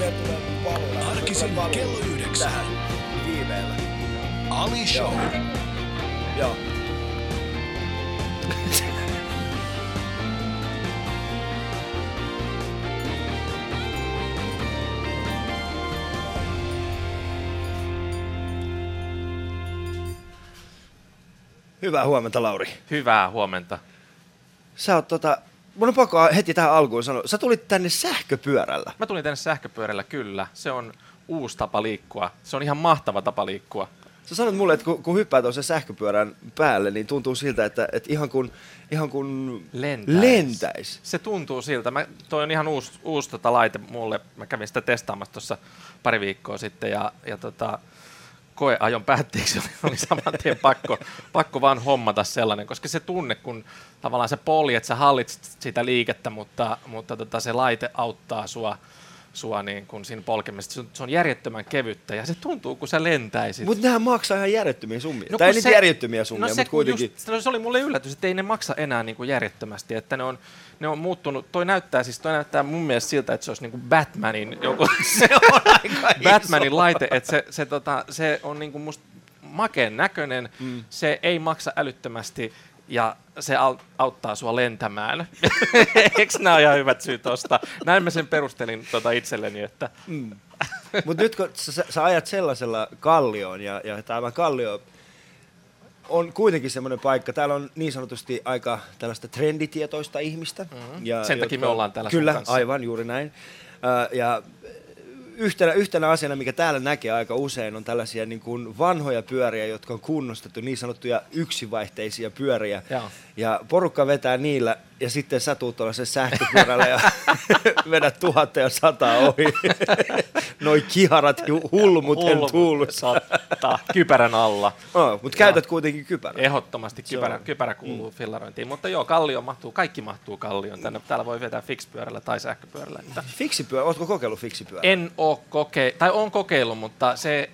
Radiossa. Arkisin kello yhdeksän. Tähän viiveellä. Ali Show. Joo. Hyvää huomenta, Lauri. Hyvää huomenta. Sä oot tota... Mun on pakko heti tähän alkuun sanoa. Sä tulit tänne sähköpyörällä. Mä tulin tänne sähköpyörällä kyllä. Se on uusi tapa liikkua. Se on ihan mahtava tapa liikkua. Sä sanoit mulle, että kun, kun hyppää tuossa sähköpyörän päälle, niin tuntuu siltä, että, että ihan kun, ihan kun Lentäis. lentäis. Se tuntuu siltä. Mä, toi on ihan uusi, uusi tota laite mulle. Mä kävin sitä testaamassa tuossa pari viikkoa sitten ja, ja tota, koeajon päätteeksi oli, oli saman tien pakko, pakko vaan hommata sellainen, koska se tunne, kun tavallaan sä poljet, sä hallitset sitä liikettä, mutta, mutta tota, se laite auttaa sua, sua niin kun siinä polkemisessa. Se on, se on järjettömän kevyttä ja se tuntuu, kun sä lentäisit. Mutta nehän maksaa ihan järjettömiä summia. No tai se- järjettömiä summia, no se, mutta kuitenkin. Just, no se oli mulle yllätys, että ei ne maksa enää niin kuin järjettömästi, että ne on, ne on muuttunut, toi näyttää siis, toi näyttää mun mielestä siltä, että se olisi niin kuin Batmanin joku, se on aika Batmanin laite, että se, se, tota, se on niin kuin musta makeen näköinen, mm. se ei maksa älyttömästi ja se au- auttaa sua lentämään. Eikö nämä ole ihan hyvät syyt ostaa? Näin mä sen perustelin tota itselleni, että Mutta nyt kun sä, sä, sä ajat sellaisella kallioon, ja, ja tämä kallio on kuitenkin semmoinen paikka, täällä on niin sanotusti aika tällaista trenditietoista ihmistä. Mm-hmm. Ja, Sen takia me ollaan täällä Kyllä, kanssa. aivan juuri näin. Ö, ja yhtenä, yhtenä asiana, mikä täällä näkee aika usein, on tällaisia niin kuin vanhoja pyöriä, jotka on kunnostettu, niin sanottuja yksivaihteisia pyöriä. Joo. Ja porukka vetää niillä, ja sitten sä tuut tuollaisen sähköpyörällä ja vedät tuhatta ja sataa ohi. Noi kiharat ju- hulmuten Hulmu- tuulussa. Totta, kypärän alla. Oh, mutta käytät kuitenkin kypärää. Ehdottomasti kypärä, on- kypärä kuuluu mm. fillarointiin, mutta joo, kallio mahtuu, kaikki mahtuu kallioon. Tänne, täällä voi vetää fixpyörällä tai sähköpyörällä. Että Fiksipyörä, ootko kokeillut fiksipyörää? en oo koke- tai on kokeillut, mutta se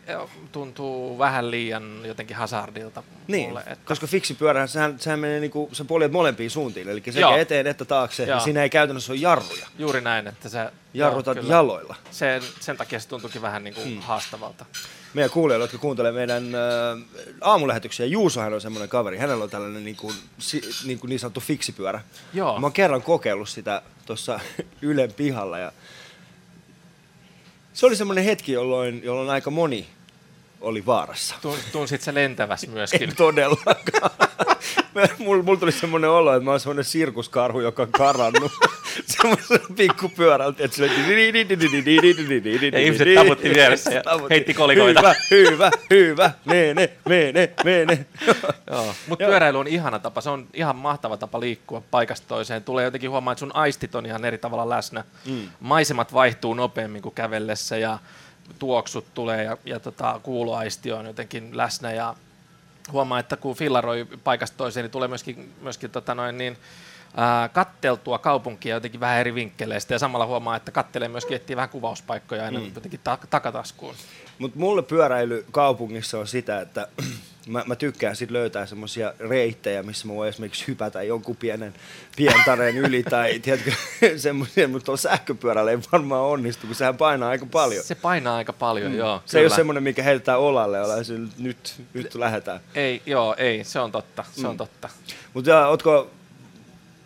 tuntuu vähän liian jotenkin hazardilta Niin, mulle. Että koska fiksipyörä, sehän, sehän menee niinku, sä poljet molempiin suuntiin, eli sekä Joo. eteen että taakse, ja Joo. siinä ei käytännössä ole jarruja. juuri näin, että se... Jarrutat joo, kyllä. jaloilla. Sen, sen takia se tuntuukin vähän niin kuin Hmm. mm. haastavalta. Meidän kuulijoille, jotka kuuntelee meidän äh, aamulähetyksiä, Juusohan on semmoinen kaveri, hänellä on tällainen niin, kuin, si, niin, kuin niin sanottu fiksipyörä. Joo. Mä oon kerran kokeillut sitä tuossa Ylen pihalla ja se oli semmoinen hetki, jolloin, jolloin aika moni oli vaarassa. Tun, tunsit se lentäväs myöskin. En todellakaan. Mulla mul tuli semmoinen olo, että mä oon semmoinen sirkuskarhu, joka on karannut semmoisella pikkupyörältä. Että se. Ja ihmiset taputti vieressä ja heitti kolikoita. Hyvä, hyvä, hyvä, mene, mene, mene. Mutta pyöräily on ihana tapa, se on ihan mahtava tapa liikkua paikasta toiseen. Tulee jotenkin huomaa, että sun aistit on ihan eri tavalla läsnä. Mm. Maisemat vaihtuu nopeammin kuin kävellessä ja tuoksut tulee ja, ja tota, kuuloaisti on jotenkin läsnä ja huomaa, että kun fillaroi paikasta toiseen, niin tulee myöskin, myöskin tota noin niin, ää, katteltua kaupunkia jotenkin vähän eri vinkkeleistä ja samalla huomaa, että kattelee myöskin etsii vähän kuvauspaikkoja aina mm. jotenkin ta- takataskuun. Mutta mulle pyöräily kaupungissa on sitä, että mä, mä tykkään sit löytää semmoisia reittejä, missä mä voin esimerkiksi hypätä jonkun pienen pientareen yli tai tiedätkö, semmoisia, mutta tuolla sähköpyörällä ei varmaan onnistu, kun sehän painaa aika paljon. Se, Se painaa aika paljon, mm. joo. se ei ole kyllä. semmoinen, mikä heitetään olalle ja ollaan sillä, nyt, nyt lähdetään. Ei, joo, ei, se on totta, se on totta. Mutta ootko,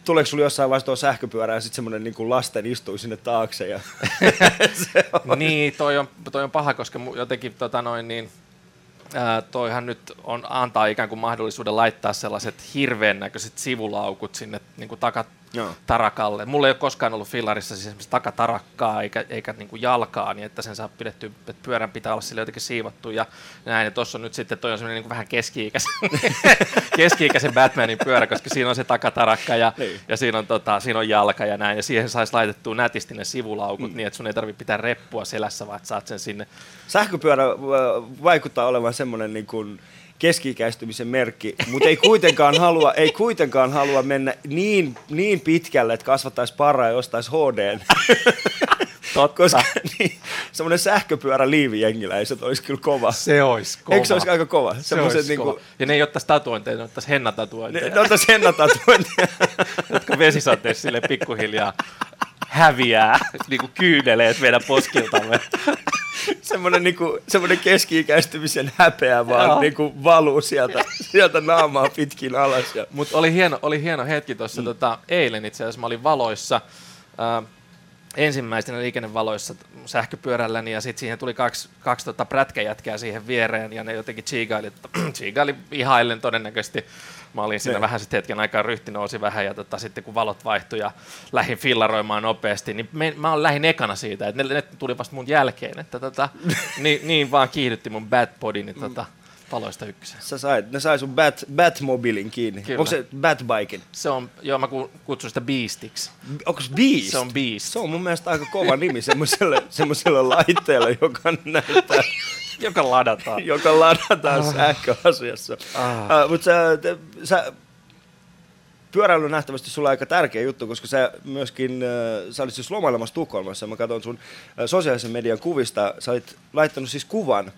tuleeko sulla jossain vaiheessa tuo sähköpyörä ja sitten semmoinen niin kuin lasten istuu sinne taakse ja se on. Niin, toi on, toi on paha, koska jotenkin tota noin niin, toihan nyt on, antaa ikään kuin mahdollisuuden laittaa sellaiset hirveän näköiset sivulaukut sinne niin kuin takat, Joo. tarakalle. Mulla ei ole koskaan ollut fillarissa siis esimerkiksi takatarakkaa eikä, eikä niin kuin jalkaa, niin että sen saa pidetty, että pyörän pitää olla sille jotenkin siivottu ja näin. Ja tuossa on nyt sitten toi on semmoinen niin vähän keski-ikäisen, keski-ikäisen Batmanin pyörä, koska siinä on se takatarakka ja, Niin. ja siinä, on, tota, siinä on jalka ja näin. Ja siihen saisi laitettua nätisti ne sivulaukut mm. niin, että sun ei tarvitse pitää reppua selässä, vaan saat sen sinne. Sähköpyörä äh, vaikuttaa olevan semmoinen niin kuin keski-ikäistymisen merkki, mutta ei kuitenkaan halua, ei kuitenkaan halua mennä niin, niin pitkälle, että kasvattaisi paraa ja ostaisi HD. Totta. Koska niin, semmoinen sähköpyörä liivijengiläiset olisi kyllä kova. se olisi kova. Eikö se olisi aika kova? se olisi niinku, kova. Ja ne ei ottaisi tatuointeja, ne ottaisi hennatatuointeja. ne, ne ottaisi hennatatuointia. jotka vesisateessa sille pikkuhiljaa häviää niin kuin kyyneleet meidän poskiltamme. semmoinen, niinku, semmoinen keski-ikäistymisen häpeä vaan Joo. niinku valuu sieltä, sieltä naamaa pitkin alas. Ja, Mutta oli hieno, oli hieno hetki tuossa mm. tota, eilen itse asiassa. Mä olin valoissa, äh, ensimmäisenä liikennevaloissa sähköpyörälläni ja sitten siihen tuli kaksi, kaksi tota prätkäjätkää siihen viereen ja ne jotenkin chiigaili, chiigaili ihaillen todennäköisesti. Mä olin siinä Ne. vähän sitten hetken aikaa, ryhti nousi vähän ja tota, sitten kun valot vaihtui ja lähdin fillaroimaan nopeasti, niin me, mä lähdin ekana siitä, että ne, ne tuli vasta mun jälkeen, että tota, niin, niin vaan kiihdytti mun bad bodyni tota, valoista ykkösen. sä sait, ne sai sun Bat, Batmobilin kiinni. Kyllä. Onko se Batbiken? Se on, joo mä ku- kutsun sitä Beastiksi. Onko se Beast? Se on Beast. Se on mun mielestä aika kova nimi semmoiselle, semmoiselle laitteelle, joka näyttää, joka ladataan. joka ladataan sähköasiassa. Ah. Uh, Mutta sä, te, sä, pyöräily on nähtävästi sulla aika tärkeä juttu, koska sä myöskin, äh, sä olit siis lomailemassa Tukholmassa, mä katson sun äh, sosiaalisen median kuvista, sä olit laittanut siis kuvan,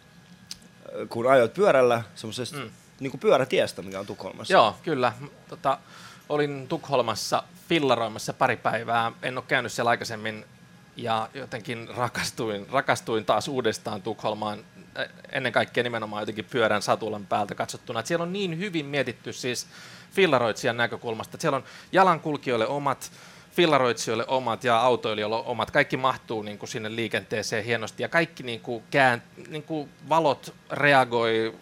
kun ajoit pyörällä semmoisesta mm. niin pyörätiestä, mikä on Tukholmassa. Joo, kyllä. Tota, olin Tukholmassa fillaroimassa pari päivää. En ole käynyt siellä aikaisemmin ja jotenkin rakastuin, rakastuin taas uudestaan Tukholmaan. Ä, Ennen kaikkea nimenomaan jotenkin pyörän satulan päältä katsottuna. Et siellä on niin hyvin mietitty siis fillaroitsijan näkökulmasta. Et siellä on jalankulkijoille omat, fillaroitsijoille omat ja autoilijoille omat. Kaikki mahtuu niin kuin sinne liikenteeseen hienosti ja kaikki niin kuin kään, niin kuin valot reagoi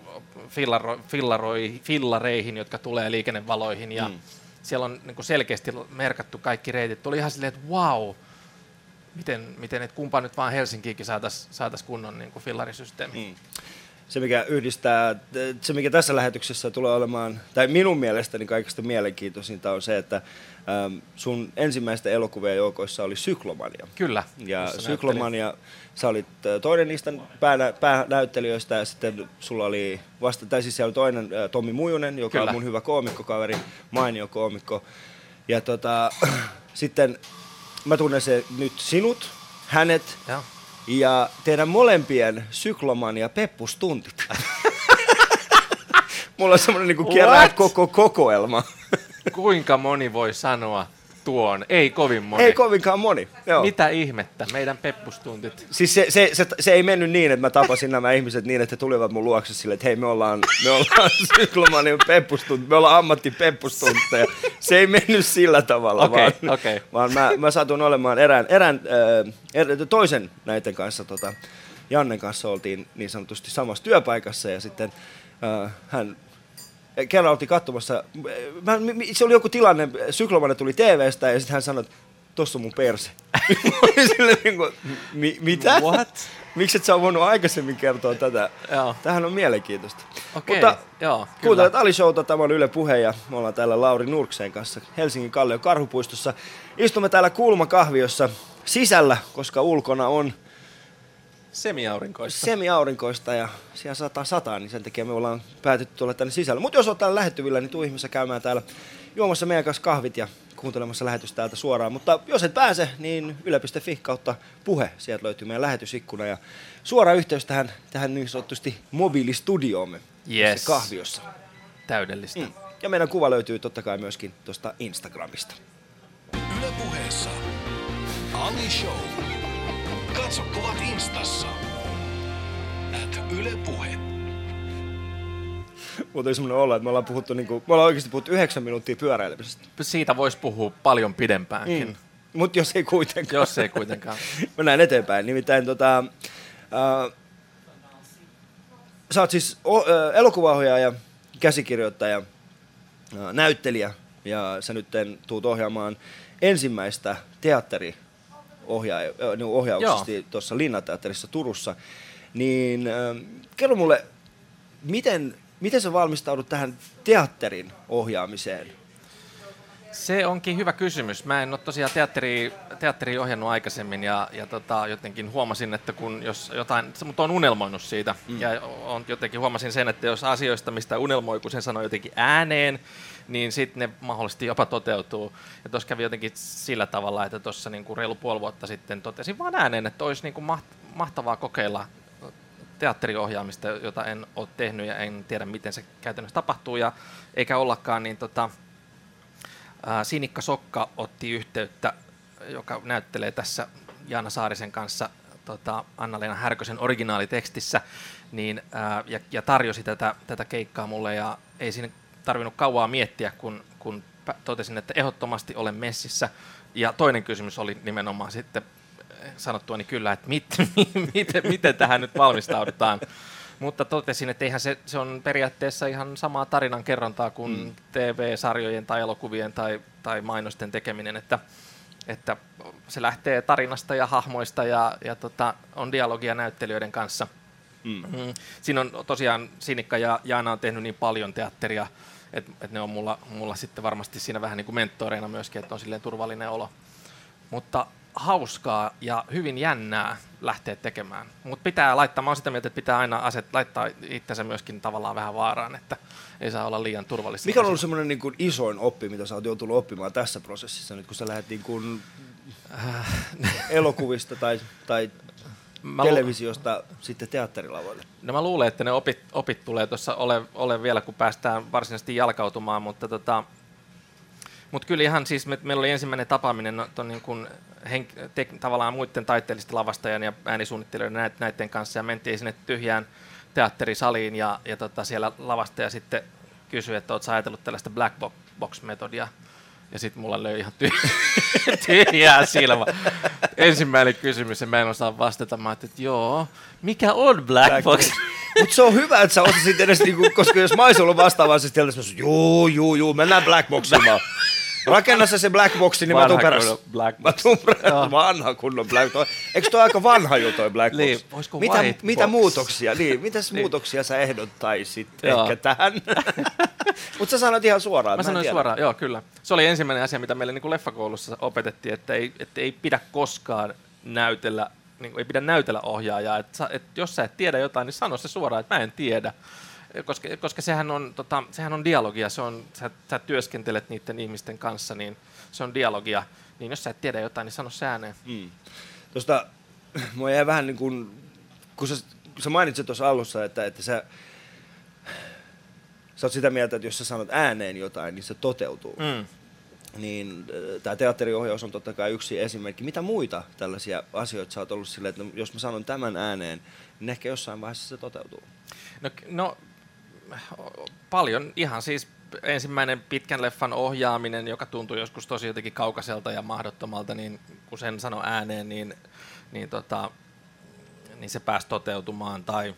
fillaro, fillaroi, fillareihin, jotka tulee liikennevaloihin ja mm. siellä on niin kuin selkeästi merkattu kaikki reitit. Oli ihan silleen, että wow, miten, miten et kumpa nyt vaan Helsinkiinkin saataisiin saatais kunnon niin kuin fillarisysteemi. Mm. Se, mikä yhdistää, se mikä tässä lähetyksessä tulee olemaan, tai minun mielestäni kaikista mielenkiintoisinta on se, että äm, sun ensimmäisten elokuvien joukoissa oli Syklomania. Kyllä. Ja Syklomania, sä olit äh, toinen niistä päänä, päänäyttelijöistä ja sitten sulla oli vasta, tai siis siellä oli toinen äh, Tommi Mujunen, joka Kyllä. on mun hyvä koomikkokaveri, mainio koomikko. Ja tota, sitten mä tunnen se nyt sinut, hänet Joo. Ja teidän molempien Syklomania peppustuntit. Mulla on semmoinen niinku kerää What? koko kokoelma. Kuinka moni voi sanoa tuon? Ei kovin moni. Ei kovinkaan moni. Joo. Mitä ihmettä? Meidän peppustuntit. Siis se, se, se, se, ei mennyt niin, että mä tapasin nämä ihmiset niin, että he tulivat mun luokse silleen, että hei me ollaan, me ollaan syklomanian peppustunt, me ollaan ammattipeppustuntteja. Se ei mennyt sillä tavalla, Okei, vaan, okei. vaan mä, mä satun olemaan erään, erään äh, er, toisen näiden kanssa, tota, Jannen kanssa oltiin niin sanotusti samassa työpaikassa ja sitten äh, hän kerran oltiin katsomassa, mä, se oli joku tilanne, Syklomanen tuli TVstä ja sitten hän sanoi, että tossa on mun perse. Silleen niin kuin, mi- mitä? What? Miksi et sä voinut aikaisemmin kertoa tätä? Joo. Tämähän on mielenkiintoista. Okei, Mutta joo, kuuntelet Ali Showta, tämä on Yle Puhe ja me ollaan täällä Lauri Nurkseen kanssa Helsingin Kallion Karhupuistossa. Istumme täällä kulmakahviossa sisällä, koska ulkona on Semiaurinkoista. semiaurinkoista ja siellä sataa sataa, niin sen takia me ollaan päätetty tulla tänne sisällä. Mutta jos olet täällä lähettyvillä, niin tuu ihmeessä käymään täällä juomassa meidän kanssa kahvit ja kuuntelemassa lähetystä täältä suoraan. Mutta jos et pääse, niin yle.fi kautta puhe, sieltä löytyy meidän lähetysikkuna ja suora yhteys tähän, tähän niin sanotusti mobiilistudioomme Yes. tässä kahviossa. Täydellistä. Mm. Ja meidän kuva löytyy totta kai myöskin tuosta Instagramista. Yle puheessa. Ali Show. Katso kuvat instassa. At Yle Puhe. Mutta oli semmoinen olla, että me ollaan puhuttu, niin kuin, me ollaan oikeasti puhuttu yhdeksän minuuttia pyöräilemisestä. Siitä voisi puhua paljon pidempäänkin, mm. Mutta jos ei kuitenkaan. jos ei kuitenkaan. Mennään eteenpäin. Nimittäin tota, äh, sä oot siis o, äh, elokuvaohjaaja, käsikirjoittaja, äh, näyttelijä ja sä nyt tuut ohjaamaan ensimmäistä teatteri ohjauksesti tuossa Linnateatterissa Turussa. Niin äh, kerro mulle, miten, miten sä valmistaudut tähän teatterin ohjaamiseen? Se onkin hyvä kysymys. Mä en ole tosiaan teatteri, teatteri ohjannut aikaisemmin ja, ja tota, jotenkin huomasin, että kun jos jotain, mutta on unelmoinut siitä mm. ja on, jotenkin huomasin sen, että jos asioista, mistä unelmoi, kun sen sanoo jotenkin ääneen, niin sitten ne mahdollisesti jopa toteutuu. Ja tuossa kävi jotenkin sillä tavalla, että tuossa niinku reilu puoli vuotta sitten totesin vaan ääneen, että olisi niinku maht- mahtavaa kokeilla teatteriohjaamista, jota en ole tehnyt ja en tiedä, miten se käytännössä tapahtuu, ja eikä ollakaan, niin tota, ää, Sinikka Sokka otti yhteyttä joka näyttelee tässä Jaana Saarisen kanssa tota, Anna-Leena Härkösen originaalitekstissä, niin, ää, ja, ja tarjosi tätä, tätä keikkaa mulle, ja ei siinä tarvinnut kauaa miettiä, kun, kun totesin, että ehdottomasti olen messissä. Ja toinen kysymys oli nimenomaan sitten sanottuani kyllä, että mit, miten, miten tähän nyt valmistaudutaan. Mutta totesin, että eihän se, se on periaatteessa ihan samaa tarinan kerrontaa kuin mm. TV-sarjojen tai elokuvien tai, tai mainosten tekeminen, että, että se lähtee tarinasta ja hahmoista ja, ja tota, on dialogia näyttelijöiden kanssa. Mm. Mm. Siinä on tosiaan Sinikka ja Jaana on tehnyt niin paljon teatteria, että et ne on mulla, mulla sitten varmasti siinä vähän niin kuin mentoreina myöskin, että on silleen turvallinen olo. Mutta hauskaa ja hyvin jännää lähteä tekemään. Mutta pitää laittaa, mä oon sitä mieltä, että pitää aina aset, laittaa itsensä myöskin tavallaan vähän vaaraan, että ei saa olla liian turvallista. Mikä on ollut semmoinen niin kuin isoin oppi, mitä sä oot joutunut oppimaan tässä prosessissa, nyt kun sä lähdet niin kuin elokuvista tai, tai mä televisiosta lu- sitten teatterilavoille? No mä luulen, että ne opit, opit tulee tuossa ole, ole vielä, kun päästään varsinaisesti jalkautumaan, mutta tota, mutta kyllä ihan siis, me, meillä oli ensimmäinen tapaaminen no, ton niin kuin henk- te, tavallaan muiden taiteellisten lavastajan ja äänisuunnittelijoiden näit, näiden kanssa ja mentiin sinne tyhjään teatterisaliin ja, ja tota, siellä lavastaja sitten kysyi, että oletko ajatellut tällaista black box-metodia. Ja sitten mulla löi ihan ty- tyhjää silmä. Ensimmäinen kysymys ja mä en osaa vastata. Mä että joo, mikä on black, black box? Mutta se on hyvä, että sä osasit edes, niinku, koska jos mä olisin ollut vastaavasti, niin juu, juu, juu, mennään black boximaan. Rakenna se se black boxi, niin vanha mä tuun perässä. Black box. Mä tuun perässä. Vanha kunnon black box. Eikö toi aika vanha jo toi black box? Niin, mitä, mitä muutoksia? Niin, mitäs niin. muutoksia sä ehdottaisit joo. ehkä tähän? Mutta sä sanoit ihan suoraan. Mä, mä sanoin tiedä. suoraan, joo kyllä. Se oli ensimmäinen asia, mitä meille niin kuin leffakoulussa opetettiin, että ei, että ei pidä koskaan näytellä niin kuin, ei pidä näytellä ohjaajaa. Että, että jos sä et tiedä jotain, niin sano se suoraan, että mä en tiedä koska, koska sehän, on, tota, sehän on dialogia, se on, sä, sä työskentelet niiden ihmisten kanssa, niin se on dialogia. Niin jos sä et tiedä jotain, niin sano se ääneen. Mm. Tuosta, mua jäi vähän niin kuin, kun sä, kun sä mainitsit tuossa alussa, että, että sä, sä oot sitä mieltä, että jos sä sanot ääneen jotain, niin se toteutuu. Mm. Niin äh, tämä teatteriohjaus on totta kai yksi esimerkki. Mitä muita tällaisia asioita sä oot ollut silleen, että no, jos mä sanon tämän ääneen, niin ehkä jossain vaiheessa se toteutuu? No, no paljon ihan siis ensimmäinen pitkän leffan ohjaaminen, joka tuntui joskus tosi jotenkin kaukaiselta ja mahdottomalta, niin kun sen sano ääneen, niin, niin, tota, niin se pääsi toteutumaan. Tai,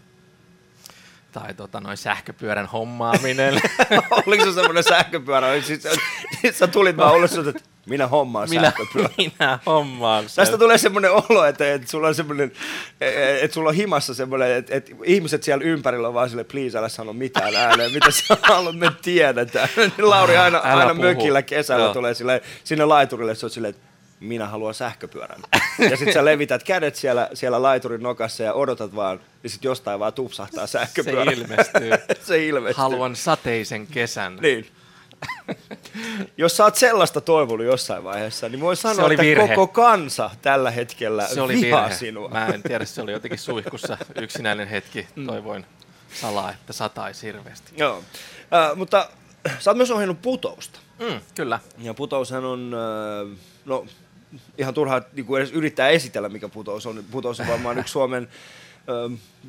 tai tota, noin sähköpyörän hommaaminen. Oliko se semmoinen sähköpyörä? Siis, siis sä tulit vaan ulos, että minä hommaan minä, Minä hommaan. Tästä tulee semmoinen olo, että, että sulla on semmoinen, että sulla on himassa semmoinen, että, että ihmiset siellä ympärillä on vaan sille, please älä sano mitään ääneen, mitä sä haluat, me tiedetään. Lauri aina, älä aina mökillä kesällä Joo. tulee sille, sinne laiturille, se on silleen, että minä haluan sähköpyörän. ja sitten sä levität kädet siellä, siellä laiturin nokassa ja odotat vaan, ja sitten jostain vaan tupsahtaa sähköpyörä. Se ilmestyy. se ilmestyy. Haluan sateisen kesän. Niin. Jos sä oot sellaista toivonut jossain vaiheessa, niin voi sanoa, että virhe. koko kansa tällä hetkellä se oli vihaa virhe. sinua. Mä en tiedä, se oli jotenkin suihkussa yksinäinen hetki. Mm. Toivoin salaa, että sataisi hirveästi. Joo, äh, mutta sä oot myös ohjannut putousta. Mm, kyllä. Ja putoushan on, äh, no ihan turhaa niin kuin edes yrittää esitellä, mikä putous on. Putous on varmaan yksi Suomen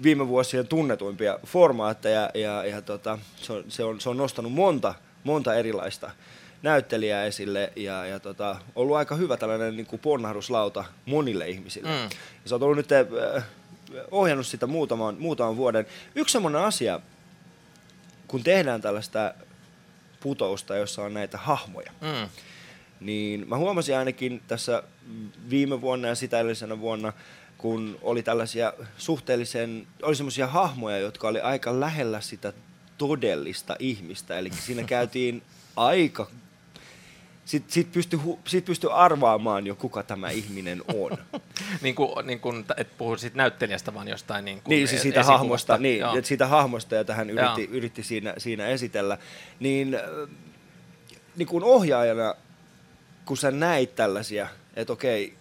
viime vuosien tunnetuimpia formaatteja ja, ja tota, se, on, se, on, se on nostanut monta monta erilaista näyttelijää esille ja, ja tota, ollut aika hyvä tällainen niin kuin ponnahduslauta monille ihmisille. Mm. Ja sä oot ollut nyt äh, ohjannut sitä muutaman, muutaman vuoden. Yksi semmoinen asia, kun tehdään tällaista putousta, jossa on näitä hahmoja, mm. niin mä huomasin ainakin tässä viime vuonna ja sitä edellisenä vuonna, kun oli tällaisia suhteellisen, oli semmoisia hahmoja, jotka oli aika lähellä sitä todellista ihmistä. Eli siinä käytiin aika... Sitten sit pystyi sit pysty arvaamaan jo, kuka tämä ihminen on. niin kuin, niin kuin, et puhu siitä näyttelijästä, vaan jostain niin kuin niin, siis siitä hahmosta, niin, että siitä hahmosta, jota hän yritti, yritti siinä, siinä esitellä. Niin, äh, niin kuin ohjaajana, kun sä näit tällaisia, että okei,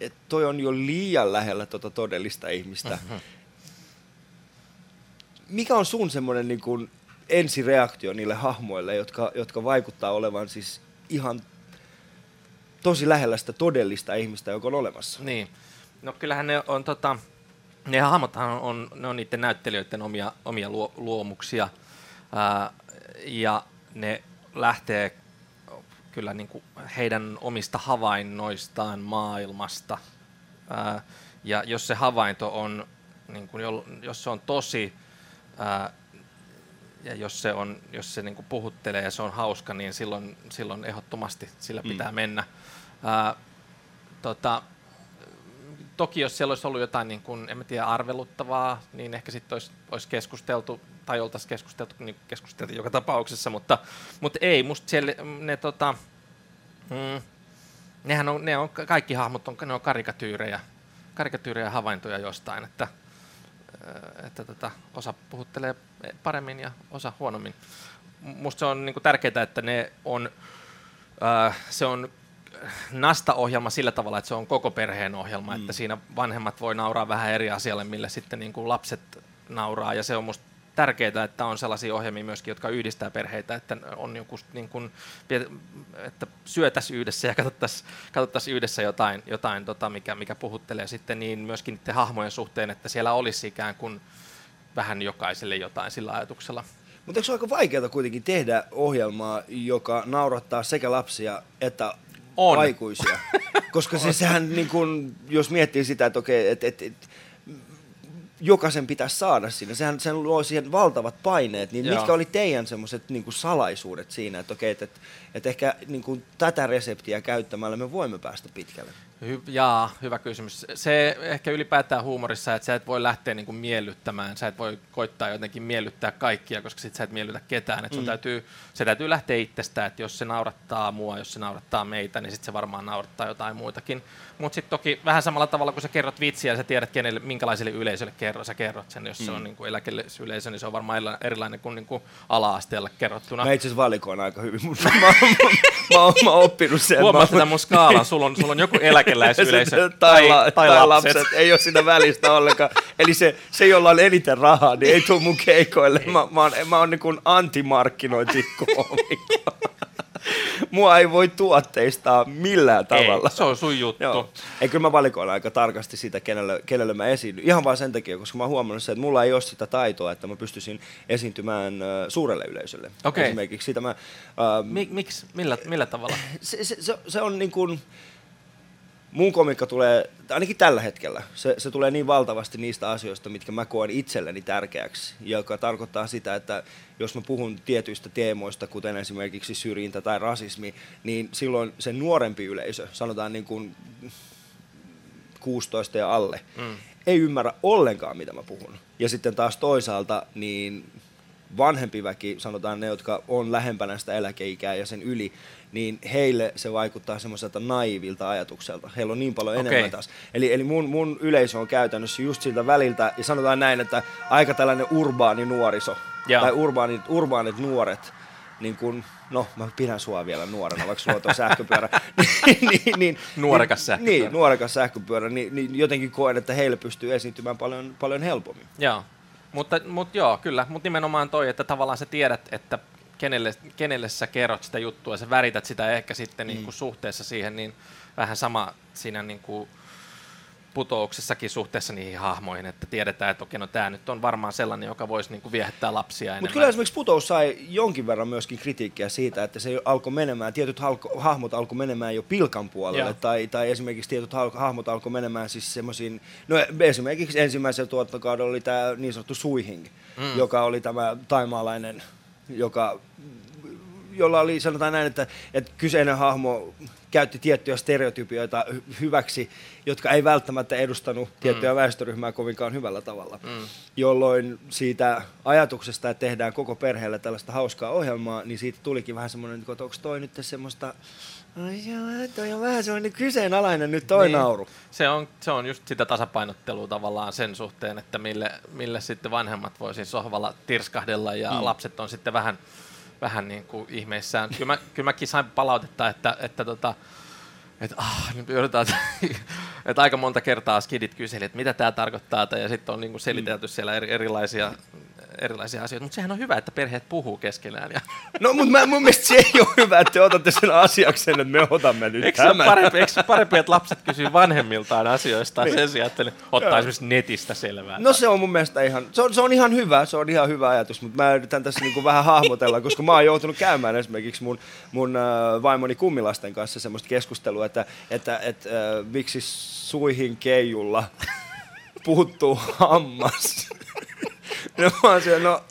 että toi on jo liian lähellä tuota todellista ihmistä, mm-hmm mikä on sun semmoinen niin kuin ensireaktio niille hahmoille, jotka, jotka vaikuttaa olevan siis ihan tosi lähellä sitä todellista ihmistä, joka on olemassa. Niin. No kyllähän ne on tota, ne hahmothan on, on, ne on niiden näyttelijöiden omia, omia luo, luomuksia. Ää, ja ne lähtee kyllä niin kuin heidän omista havainnoistaan maailmasta. Ää, ja jos se havainto on, niin kuin, jos se on tosi, ää, ja jos se, on, jos se niin kuin puhuttelee ja se on hauska, niin silloin, silloin ehdottomasti sillä mm. pitää mennä. Ää, tota, toki jos siellä olisi ollut jotain, niin kuin, en mä tiedä, arveluttavaa, niin ehkä sitten olisi, olisi keskusteltu, tai oltaisiin keskusteltu, niin keskusteltiin joka tapauksessa, mutta, mutta ei, musta siellä ne, tota, mm, nehän on, ne on, kaikki hahmot on, ne on karikatyyrejä, karikatyyrejä havaintoja jostain, että, että tota, osa puhuttelee paremmin ja osa huonommin. Musta se on niin tärkeää, että ne on, äh, se on Nasta-ohjelma sillä tavalla, että se on koko perheen ohjelma, mm. että siinä vanhemmat voi nauraa vähän eri asialle, millä sitten niin kuin lapset nauraa, ja se on musta tärkeää, että on sellaisia ohjelmia myöskin, jotka yhdistää perheitä, että on joku, niin kuin, että syötäisiin yhdessä ja katsottaisiin, katsottaisiin yhdessä jotain, jotain tota, mikä, mikä puhuttelee sitten niin myöskin niiden hahmojen suhteen, että siellä olisi ikään kuin vähän jokaiselle jotain sillä ajatuksella. Mutta eikö se ole aika vaikeaa kuitenkin tehdä ohjelmaa, joka naurattaa sekä lapsia että on. aikuisia. Koska se, sehän, niin kun, jos miettii sitä, että okei, et, et, et, jokaisen pitäisi saada sinne, sehän, sehän luo siihen valtavat paineet, niin Joo. mitkä oli teidän semmoiset niin salaisuudet siinä, että okei, että et, et ehkä niin kuin, tätä reseptiä käyttämällä me voimme päästä pitkälle? Hy- jaa, hyvä kysymys. Se ehkä ylipäätään huumorissa, että sä et voi lähteä niin kuin miellyttämään, sä et voi koittaa jotenkin miellyttää kaikkia, koska sit sä et miellytä ketään. Et sun mm. täytyy, se täytyy lähteä itsestä, että jos se naurattaa mua, jos se naurattaa meitä, niin sitten se varmaan naurattaa jotain muitakin. Mutta sitten toki vähän samalla tavalla, kun sä kerrot vitsiä, sä tiedät, kenelle, minkälaiselle yleisölle kerro, sä kerrot sen. Jos mm. se on mm. niin kuin eläkeyleisö, niin se on varmaan erilainen kuin, niin kuin ala-asteella kerrottuna. Mä itse asiassa valikoin aika hyvin, mutta mä, mä, mä, mä, mä, oppinut sen. Huomaat tätä mun skaalan, sulla on, sulla on joku eläkeläisyleisö tai, tai, tai, lapset. lapset. Ei ole sitä välistä ollenkaan. Eli se, se, jolla on eniten rahaa, niin ei tule mun keikoille. Mä, mä oon, mä oon niin kuin antimarkkinointikoomikko. Mua ei voi tuotteistaa millään tavalla. Ei, se on sun juttu. Joo. Ei, kyllä mä valikoin aika tarkasti sitä, kenelle, kenelle mä esiin. Ihan vain sen takia, koska mä oon huomannut se, että mulla ei ole sitä taitoa, että mä pystyisin esiintymään uh, suurelle yleisölle. Okay. Esimerkiksi sitä mä... Uh, Miksi? Millä, millä tavalla? Se, se, se, se on niin kuin mun komikka tulee, ainakin tällä hetkellä, se, se tulee niin valtavasti niistä asioista, mitkä mä koen itselleni tärkeäksi, joka tarkoittaa sitä, että jos mä puhun tietyistä teemoista, kuten esimerkiksi syrjintä tai rasismi, niin silloin se nuorempi yleisö, sanotaan niin kuin 16 ja alle, mm. ei ymmärrä ollenkaan, mitä mä puhun. Ja sitten taas toisaalta, niin vanhempi väki, sanotaan ne, jotka on lähempänä sitä eläkeikää ja sen yli, niin heille se vaikuttaa semmoiselta naivilta ajatukselta. Heillä on niin paljon okay. enemmän taas. Eli, eli mun, mun yleisö on käytännössä just siltä väliltä, ja sanotaan näin, että aika tällainen urbaani nuoriso, ja. tai urbaanit, urbaanit nuoret, niin kun, no mä pidän sua vielä nuorena, vaikka sulla on sähköpyörä. niin, niin, niin, nuorekas sähköpyörä. Niin, nuorekas sähköpyörä, niin, niin jotenkin koen, että heille pystyy esiintymään paljon, paljon helpommin. Joo. Mutta, mutta joo, kyllä. Mutta nimenomaan toi, että tavallaan sä tiedät, että kenelle, kenelle sä kerrot sitä juttua ja sä värität sitä ehkä sitten mm. niin kuin suhteessa siihen, niin vähän sama siinä niin kuin putouksessakin suhteessa niihin hahmoihin, että tiedetään, että okei, no tämä nyt on varmaan sellainen, joka voisi niin kuin viehättää lapsia. Mutta kyllä esimerkiksi putous sai jonkin verran myöskin kritiikkiä siitä, että se alkoi menemään, tietyt halko, hahmot alkoi menemään jo pilkan puolelle, tai, tai esimerkiksi tietyt hahmot alkoi menemään siis semmoisiin, no esimerkiksi ensimmäisellä tuottokaudella oli tämä niin sanottu Suihing, mm. joka oli tämä taimaalainen joka, jolla oli, sanotaan näin, että, että kyseinen hahmo käytti tiettyjä stereotypioita hyväksi, jotka ei välttämättä edustanut tiettyä mm. väestöryhmää kovinkaan hyvällä tavalla. Mm. Jolloin siitä ajatuksesta, että tehdään koko perheelle tällaista hauskaa ohjelmaa, niin siitä tulikin vähän semmoinen, että onko toi nyt semmoista Ai joo, toi on vähän semmoinen kyseenalainen nyt toi niin. nauru. Se on, se on just sitä tasapainottelua tavallaan sen suhteen, että mille, mille sitten vanhemmat voi siis sohvalla tirskahdella ja mm. lapset on sitten vähän, vähän niin kuin ihmeissään. Kyllä, mä, kyllä mäkin sain palautetta, että, että tota, että ah, nyt joudutaan, että aika monta kertaa skidit kyseli, että mitä tämä tarkoittaa, ja sitten on niin kuin selitelty siellä eri, erilaisia erilaisia asioita, mutta sehän on hyvä, että perheet puhuu keskenään. Ja... No, mutta mä, mun mielestä se ei ole hyvä, että te otatte sen asiakseen, että me otamme nyt Eikö tämän. parempi, eikö parempi, että lapset kysyy vanhemmiltaan asioista niin. sen sijaan, että ne ottaa esimerkiksi netistä selvää? No se on mun mielestä ihan, se on, se on ihan hyvä, se on ihan hyvä ajatus, mutta mä yritän tässä niinku vähän hahmotella, koska mä oon joutunut käymään esimerkiksi mun, mun äh, vaimoni kummilasten kanssa semmoista keskustelua, että, että, että äh, miksi suihin keijulla puuttuu hammas. no, mä oon siellä, no,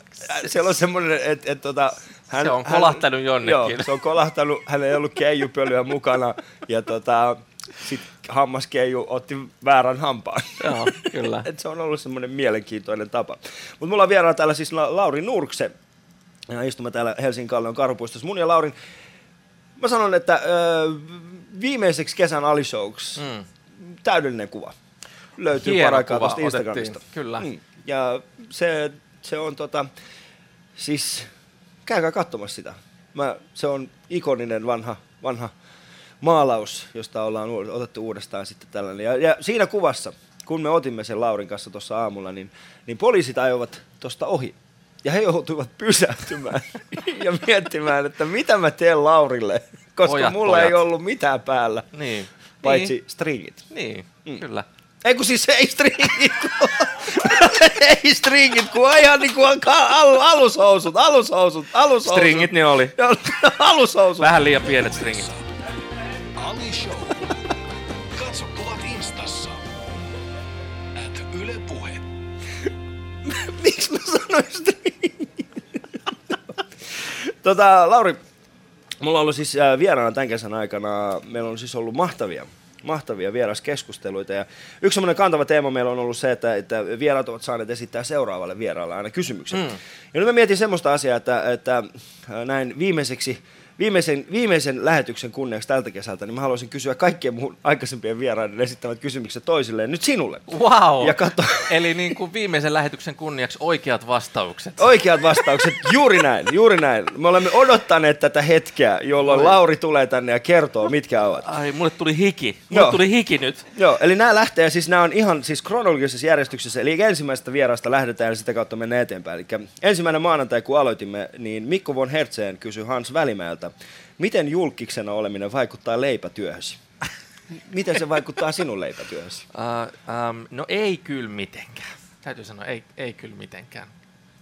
siellä on semmoinen, että, että tota, hän, Se on kolahtanut jonnekin. Joo, se on kolahtanut, hän ei ollut keijupölyä mukana ja tota, sitten hammaskeiju otti väärän hampaan. Joo, kyllä. Et se on ollut semmoinen mielenkiintoinen tapa. Mutta mulla on vieraana täällä siis La- Lauri Nurkse. Ja istumme täällä Helsingin Kallion Karhupuistossa. Mun ja Laurin, mä sanon, että ö, viimeiseksi kesän alishowks Mm. täydellinen kuva. Löytyy Hieno paraikaa tuosta Instagramista. otettiin, kyllä. Mm. Ja se, se on tota, siis käykää katsomassa sitä. Mä, se on ikoninen vanha, vanha maalaus, josta ollaan otettu uudestaan sitten tällainen. Ja, ja siinä kuvassa, kun me otimme sen Laurin kanssa tuossa aamulla, niin, niin poliisit ajoivat tuosta ohi. Ja he joutuivat pysähtymään ja miettimään, että mitä mä teen Laurille, koska Pojat, mulla ei pojat. ollut mitään päällä, Niin. paitsi Niin, stringit. niin Mm. kyllä. Ei kun siis ei stringit, kun, ei stringit, kun ihan niin kuin al, alushousut, alushousut, alushousut. Stringit ne oli. Alushousut. Vähän liian pienet stringit. Ali Show. Katso kuvat instassa. At Yle Puhe. Miksi mä sanoin stringit? tota, Lauri, mulla on ollut siis äh, vieraana tämän kesän aikana, meillä on siis ollut mahtavia mahtavia vieraskeskusteluita. Ja yksi semmoinen kantava teema meillä on ollut se, että, että vieraat ovat saaneet esittää seuraavalle vieraalle aina kysymyksen. Mm. Ja nyt mä mietin semmoista asiaa, että, että näin viimeiseksi Viimeisen, viimeisen lähetyksen kunniaksi tältä kesältä, niin mä haluaisin kysyä kaikkien mun aikaisempien vieraiden esittämät kysymykset toisilleen nyt sinulle. Wow. Ja katso, Eli niin kuin viimeisen lähetyksen kunniaksi oikeat vastaukset. Oikeat vastaukset, juuri näin, juuri näin. Me olemme odottaneet tätä hetkeä, jolloin Oi. Lauri tulee tänne ja kertoo, mitkä ovat. Ai, mulle tuli hiki. Mulle Joo. tuli hiki nyt. Joo, eli nämä lähtee, siis nämä on ihan siis kronologisessa järjestyksessä, eli ensimmäisestä vierasta lähdetään ja sitä kautta mennään eteenpäin. Eli ensimmäinen maanantai, kun aloitimme, niin Mikko von Hertzeen kysyi Hans Välimäeltä, miten julkiksena oleminen vaikuttaa leipätyöhösi? Miten se vaikuttaa sinun leipätyöhösi? Uh, um, no ei kyllä mitenkään. Täytyy sanoa, ei, ei kyllä mitenkään.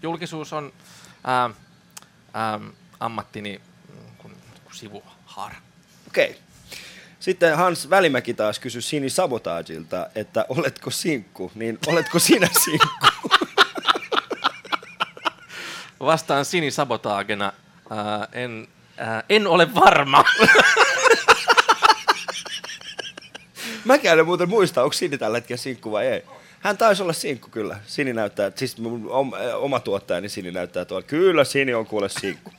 Julkisuus on uh, um, ammattini mm, kun, kun sivuhaara. Okei. Sitten Hans Välimäki taas kysyi Sini Sabotaagilta, että oletko sinkku, niin oletko sinä sinkku? Vastaan Sini Sabotaagena. Uh, en, uh, en ole varma. Mäkään en muuten muista, onko Sini tällä hetkellä sinkku vai ei. Hän taisi olla sinkku kyllä. Sini näyttää, siis mun om, oma tuottajani Sini näyttää tuolla. Kyllä Sini on kuule sinkku.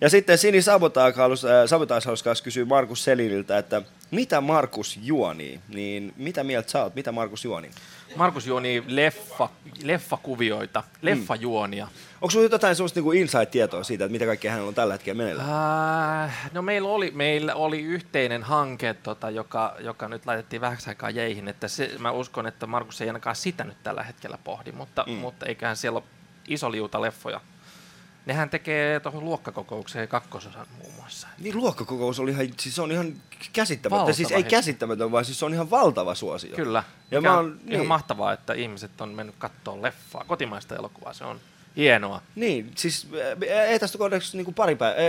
Ja sitten Sini Sabotaag halusi, äh, halusi kysyä Markus Seliniltä, että mitä Markus juonii? Niin mitä mieltä sä oot? Mitä Markus juonii? Markus juoni leffa, leffakuvioita, leffajuonia. Onko sinulla jotain sellaista niinku inside-tietoa siitä, että mitä kaikkea hänellä on tällä hetkellä meneillään? Äh, no meillä oli, meillä oli yhteinen hanke, tota, joka, joka nyt laitettiin vähäksi aikaa jäihin, että se, mä uskon, että Markus ei ainakaan sitä nyt tällä hetkellä pohdi, mutta, mm. mutta eiköhän siellä ole iso liuta leffoja. Nehän tekee tuohon luokkakokoukseen kakkososan muun muassa. Niin luokkakokous oli ihan, siis se on ihan käsittämätön. Valtava Siis ei käsittämätön, vaan siis se on ihan valtava suosio. Kyllä. Ja Mikä mä on oon, ihan niin. mahtavaa, että ihmiset on mennyt katsoa leffaa, kotimaista elokuvaa. Se on hienoa. Niin, siis äh, ei tästä kohdaksi niinku pari päivää,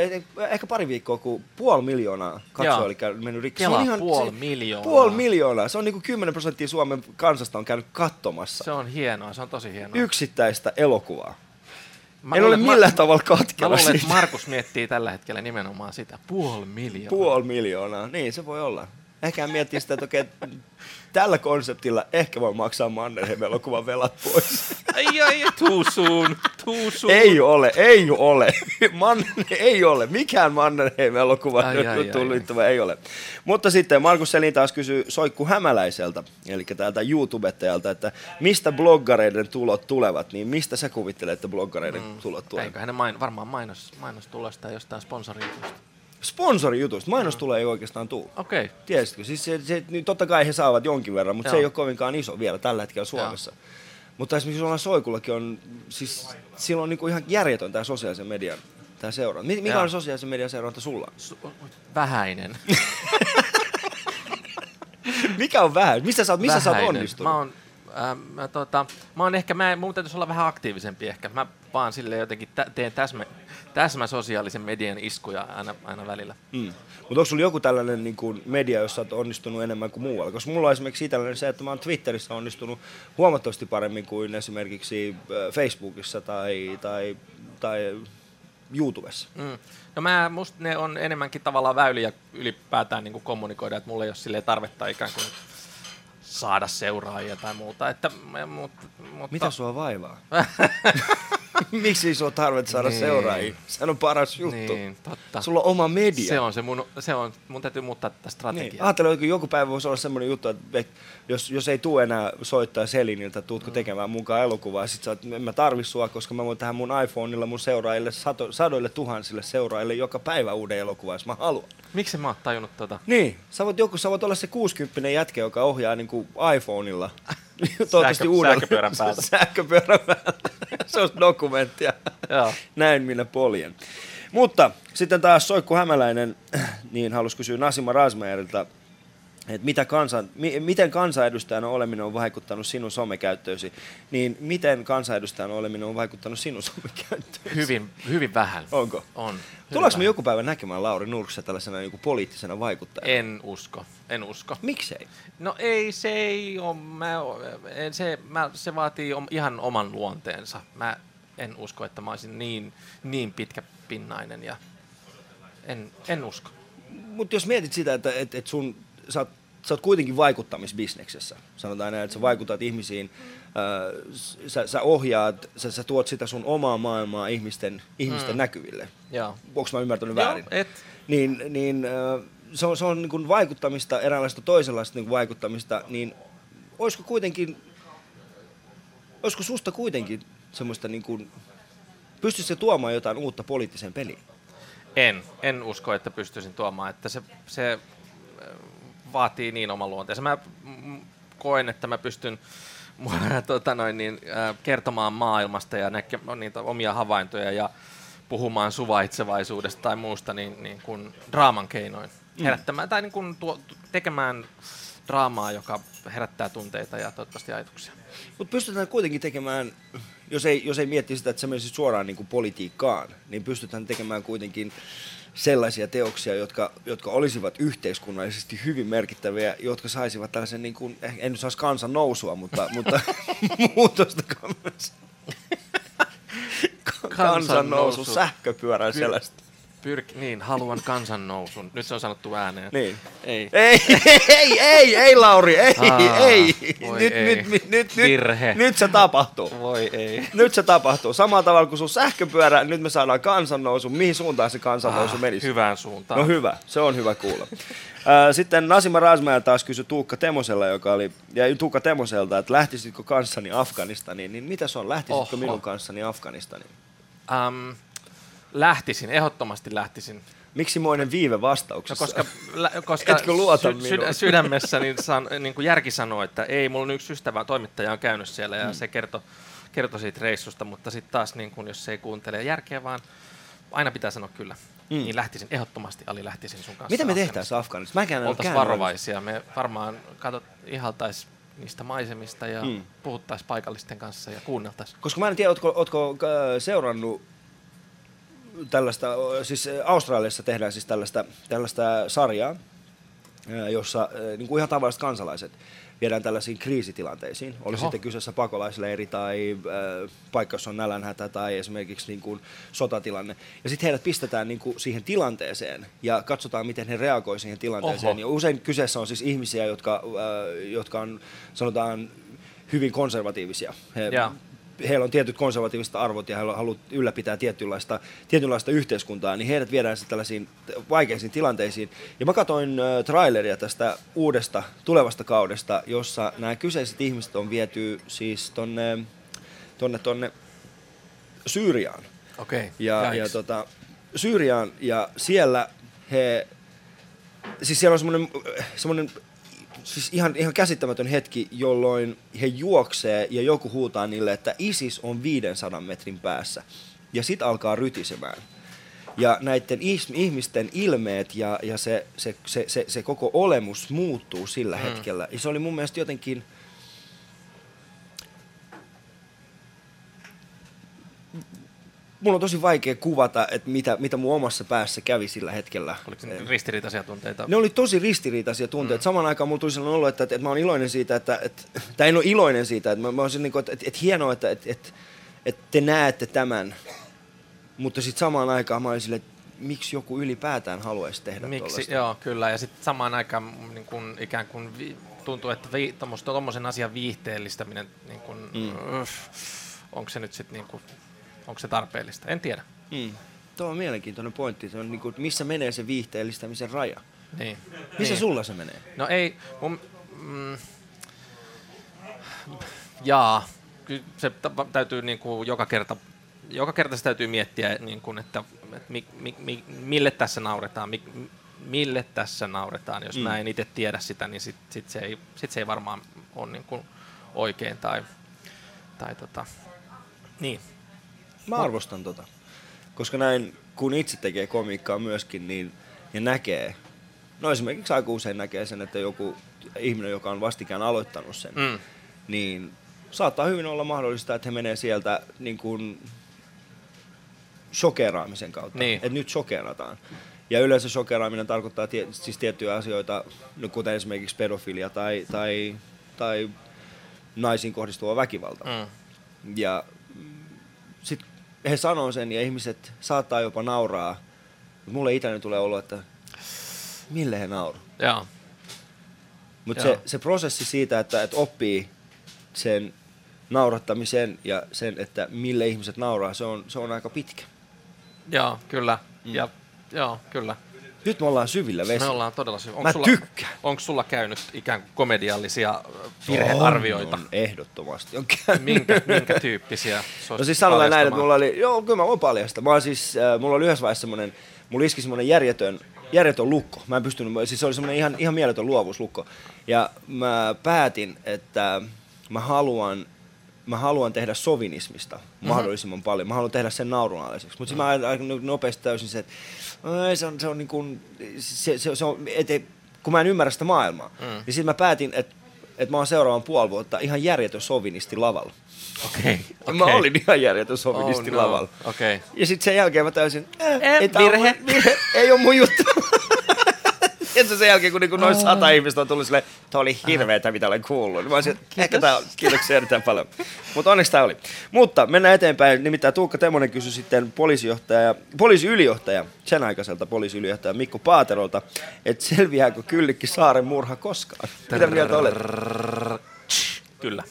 ehkä pari viikkoa, kun puoli miljoonaa katsoa Joo. oli käynyt mennyt rikki. Kelaa puoli miljoonaa. Puoli miljoonaa. Se on niinku 10 prosenttia Suomen kansasta on käynyt katsomassa Se on hienoa, se on tosi hienoa. yksittäistä elokuvaa. Mä en ole luulen, millään Mar- tavalla Mä katkella luulen, että. Markus miettii tällä hetkellä nimenomaan sitä. Puoli miljoonaa. Puoli miljoonaa, niin se voi olla. Ehkä miettii sitä, että okei, tällä konseptilla ehkä voi maksaa Mannerheim elokuvan velat pois. Ai ai, too soon, too soon. Ei ole, ei ole. Man, ei ole. Mikään Mannerheim elokuva tullut ei ole. Mutta sitten Markus Selin taas kysyy Soikku Hämäläiseltä, eli täältä YouTubettajalta, että mistä bloggareiden tulot tulevat, niin mistä sä kuvittelet, että bloggareiden mm. tulot tulevat? Eiköhän ne main, varmaan mainos, mainostulosta jostain sponsorijutusta. Sponsorijutusta. Mainos tulee ei oikeastaan tule. Okei. Okay. Tiesitkö? Siis se, se, niin totta kai he saavat jonkin verran, mutta se Joo. ei ole kovinkaan iso vielä tällä hetkellä Suomessa. Mutta esimerkiksi Joona Soikullakin on, siis sillä on niinku ihan järjetön tämä sosiaalisen median tämä seuranta. Mi- Mikä Joo. on sosiaalisen median seuranta sulla? Su- vähäinen. Mikä on vähän? Missä sä oot, missä sä oot Vähäinen. onnistunut? Mä oon, äh, mä, tota, mä oon ehkä, mä, mun täytyisi olla vähän aktiivisempi ehkä. Mä vaan sille jotenkin tä, teen täsmä, täsmä sosiaalisen median iskuja aina, aina välillä. Mm. Mutta onko sulla joku tällainen niin kuin media, jossa olet onnistunut enemmän kuin muualla? Koska mulla on esimerkiksi tällainen se, että mä oon Twitterissä onnistunut huomattavasti paremmin kuin esimerkiksi äh, Facebookissa tai, tai, tai YouTubessa. Mm. No mä, musta ne on enemmänkin tavallaan väyliä ylipäätään niin kuin kommunikoida, että mulla ei ole sille tarvetta ikään kuin saada seuraajia tai muuta. Että, mutta, mutta, Mitä sua vaivaa? Miksi sulla tarvitse saada Niin. seuraajia? Sehän on paras juttu. Niin, totta. Sulla on oma media. Se on se mun, se on, mun täytyy muuttaa tätä Niin. strategiaa. Ajattelen, että joku päivä voisi olla semmoinen juttu, että et, jos, jos ei tule enää soittaa Seliniltä, tuutko tekemään mukaan elokuvaa, sit sä oot, en mä tarvi sua, koska mä voin tehdä mun iPhoneilla mun seuraajille sato, sadoille tuhansille seuraajille joka päivä uuden elokuvan, jos mä haluan. Miksi mä oon tajunnut tota? Niin, sä voit, joku, sä voit olla se 60 jätkä, joka ohjaa niin kuin iPhoneilla. Toivottavasti Sähkö- uudella. sähköpyörän päältä. sähköpyörän päältä. se on dokumenttia. Joo. Näin minä poljen. Mutta sitten taas Soikku Hämäläinen, niin halusi kysyä Nasima Rasmeerilta, että mitä kansan, mi, miten kansanedustajana oleminen on vaikuttanut sinun somekäyttöösi, niin miten kansanedustajana oleminen on vaikuttanut sinun somekäyttöösi? Hyvin, hyvin vähän. Onko? On. Tullaanko me joku päivä näkemään Lauri Nurksa tällaisena niin poliittisena vaikuttajana? En usko, en usko. Miksei? No ei, se ei ole, mä, en, se, mä, se vaatii om, ihan oman luonteensa. Mä en usko, että mä olisin niin, niin pitkäpinnainen ja en, en usko. Mutta jos mietit sitä, että et, et sun, sä, oot, sä oot kuitenkin vaikuttamisbisneksessä, sanotaan näin, että sä vaikutat ihmisiin, ää, s- sä, sä ohjaat, sä, sä tuot sitä sun omaa maailmaa ihmisten, ihmisten mm. näkyville. Joo. Onko mä ymmärtänyt väärin? Joo, et, Niin, niin ää, se on, se on niin kuin vaikuttamista, eräänlaista toisenlaista niin kuin vaikuttamista, niin olisiko kuitenkin, olisiko susta kuitenkin semmoista niin kuin, pystyisikö se tuomaan jotain uutta poliittiseen peliin? en, en usko, että pystyisin tuomaan, että se, se äh, vaatii niin oman luonteensa. Mä mm, koen, että mä pystyn tota noin, niin, kertomaan maailmasta ja näke, niitä omia havaintoja ja puhumaan suvaitsevaisuudesta tai muusta niin, niin kuin draaman keinoin. Herättämään tai niin kuin tuo, tekemään draamaa, joka herättää tunteita ja toivottavasti ajatuksia. Mutta pystytään kuitenkin tekemään, jos ei, jos ei mietti sitä, että se menisi suoraan niin kuin politiikkaan, niin pystytään tekemään kuitenkin sellaisia teoksia, jotka, jotka olisivat yhteiskunnallisesti hyvin merkittäviä, jotka saisivat tällaisen, niin kuin, eh, en nyt saisi kansan nousua, mutta, mutta muutosta kanssa. Kansan nousu sähköpyörän Ky- selästä. Pyrk, niin, haluan kansan nousun. Nyt se on sanottu ääneen. Niin. Ei. Ei, ei, ei, ei Lauri, ei, Aa, ei. Nyt, ei. nyt, nyt, nyt, Virhe. nyt, nyt se tapahtuu. Voi ei. Nyt se tapahtuu. Samalla tavalla kuin sun sähköpyörä, nyt me saadaan kansannousu. Mihin suuntaan se kansannousu menisi? Hyvään suuntaan. No hyvä, se on hyvä kuulla. Ää, Sitten Nasima Rasmaja taas kysyi Tuukka Temosella, joka oli, ja Tuukka Temoselta, että lähtisitkö kanssani Afganistaniin, niin mitä se on, lähtisitkö Oho. minun kanssani Afganistaniin? Um, lähtisin, ehdottomasti lähtisin. Miksi moinen viive No, vastauksessa? koska lä, koska Etkö luota minuun? sydämessä niin, san, niin kuin järki sanoo, että ei, mulla on yksi ystävä, toimittaja on käynyt siellä ja Mm. se kertoi kertoi siitä reissusta, mutta sitten taas niin kun, jos se ei kuuntele järkeä, vaan aina pitää sanoa kyllä. Mm. Mm. Niin lähtisin, ehdottomasti Ali lähtisin sun kanssa. Mitä me tehtäisiin Afganistanissa? Mäkään en ole Oltaisiin varovaisia. Me varmaan katsot, ihaltais niistä maisemista ja Mm. mm. puhuttaisiin paikallisten kanssa ja kuunneltaisiin. Koska mä en tiedä, ootko, ootko äh, seurannut tällaista, siis Australiassa tehdään siis tällaista, tällaista sarjaa, jossa niin kuin ihan tavalliset kansalaiset viedään tällaisiin kriisitilanteisiin. Oli Oho. sitten kyseessä pakolaisleiri tai äh, paikka, jossa on nälänhätä tai esimerkiksi niin kuin sotatilanne. Ja sitten heidät pistetään niin kuin siihen tilanteeseen ja katsotaan, miten he reagoivat siihen tilanteeseen. Oho. Ja usein kyseessä on siis ihmisiä, jotka, äh, jotka on, sanotaan, hyvin konservatiivisia. He. Heillä on tietyt konservatiiviset arvot ja he haluavat ylläpitää tietynlaista, tietynlaista yhteiskuntaa, niin heidät viedään sitten tällaisiin vaikeisiin tilanteisiin. Ja mä katsoin äh, traileria tästä uudesta tulevasta kaudesta, jossa nämä kyseiset ihmiset on viety siis tonne, tonne, tonne Syyriaan. Okei. Ja, ja tota, Syyriaan ja siellä he, siis siellä on semmoinen, semmoinen siis ihan, ihan käsittämätön hetki, jolloin he juoksee ja joku huutaa niille, että ISIS on 500 metrin päässä. Ja sit alkaa rytisemään. Ja näiden is- ihmisten ilmeet ja, ja se, se, se, se, se koko olemus muuttuu sillä mm. hetkellä. Ja se oli mun mielestä jotenkin... Mun on tosi vaikea kuvata, että mitä, mitä mun omassa päässä kävi sillä hetkellä. Oliko se ristiriitaisia tunteita? Ne oli tosi ristiriitaisia tunteita. Mm. Samaan aikaan mulla tuli sellainen olo, että, että, että mä oon iloinen siitä, että, että tai en ole iloinen siitä, että mä, mä niin kuin, että, että, että hienoa, että, että, että, että te näette tämän. Mutta sitten samaan aikaan mä olin silleen, että miksi joku ylipäätään haluaisi tehdä Miksi, tollaista. joo, kyllä. Ja sitten samaan aikaan niin kun, ikään kuin vi, tuntuu, että vi, tuommoisen asian viihteellistäminen, niin kun, mm. öff, onko se nyt sitten niin kun, onko se tarpeellista? En tiedä. Mm. Tuo on mielenkiintoinen pointti. Se on niin kuin, missä menee se viihteellistämisen raja? Niin. Missä niin. sulla se menee? No ei, mun, mm, jaa, kyllä se täytyy niin kuin joka kerta joka kerta se täytyy miettiä, niin kuin, että, että mi, mi, mi, mille tässä nauretaan, mi, mille tässä nauretaan. Jos mm. mä en itse tiedä sitä, niin sit, sit, se, ei, sit se ei varmaan ole niin kuin oikein tai, tai tota, niin. Mä arvostan tota. Koska näin, kun itse tekee komiikkaa myöskin, niin ja näkee, no esimerkiksi aika usein näkee sen, että joku ihminen, joka on vastikään aloittanut sen, Mm. niin saattaa hyvin olla mahdollista, että he menee sieltä niin kuin shokeraamisen kautta. Niin. Että nyt shokerataan. Ja yleensä shokeraaminen tarkoittaa tie, siis tiettyjä asioita, no kuten esimerkiksi pedofilia tai, tai, tai naisiin kohdistuva väkivalta. Mm. Ja sitten he sanoo sen ja ihmiset saattaa jopa nauraa. Mut Mulle itäni tulee olo, että mille he nauru. Joo. Mutta se, se prosessi siitä, että, että oppii sen naurattamisen ja sen, että mille ihmiset nauraa, se on, se on aika pitkä. Joo, kyllä. Mm. Ja, joo, kyllä. Nyt me ollaan syvillä vesissä. Me ollaan todella syvä. Mä sulla, tykkään. Onko sulla käynyt ikään kuin komediallisia virhearvioita? On, on, ehdottomasti on käynyt. Minkä, minkä tyyppisiä? No siis sanotaan näin, että mulla oli, joo kyllä mä voin paljastaa. Mä oon siis, äh, mulla oli yhdessä vaiheessa semmonen, mulla iski semmonen järjetön, järjetön lukko. Mä en pystynyt, siis se oli semmonen ihan, ihan mieletön luovuuslukko. Ja mä päätin, että mä haluan, mä haluan tehdä sovinismista mm-hmm. mahdollisimman paljon. Mä haluan tehdä sen naurunalaiseksi. Mutta mm-hmm. mä aika nopeasti täysin se, että "Ai, se on, se on niin kuin, se, se, se on, ete, kun mä en ymmärrä sitä maailmaa. Mm. Niin sitten mä päätin, että että mä oon seuraavan puoli vuotta ihan järjetön sovinisti lavalla. Okei. Okay. Mä olin ihan järjetön sovinisti Oh, no. lavalla. Okei. Ja sitten sen jälkeen mä täysin, äh, Eh, on virhe. virhe, ei ole mun juttu. ja se sen jälkeen, kun niinku noin sata ihmistä on tullut silleen, toi oli hirveetä, mitä olen kuullut. Niin mä olisin, että ehkä tää on, kiitoksia erittäin paljon. Mutta onneksi tää oli. Mutta mennään eteenpäin. Nimittäin Tuukka Temonen kysyi sitten poliisijohtaja, poliisiylijohtaja, sen aikaiselta poliisiylijohtaja Mikko Paaterolta, että selviääkö Kyllikki Saaren murha koskaan? Mitä mieltä olet? Kyllä.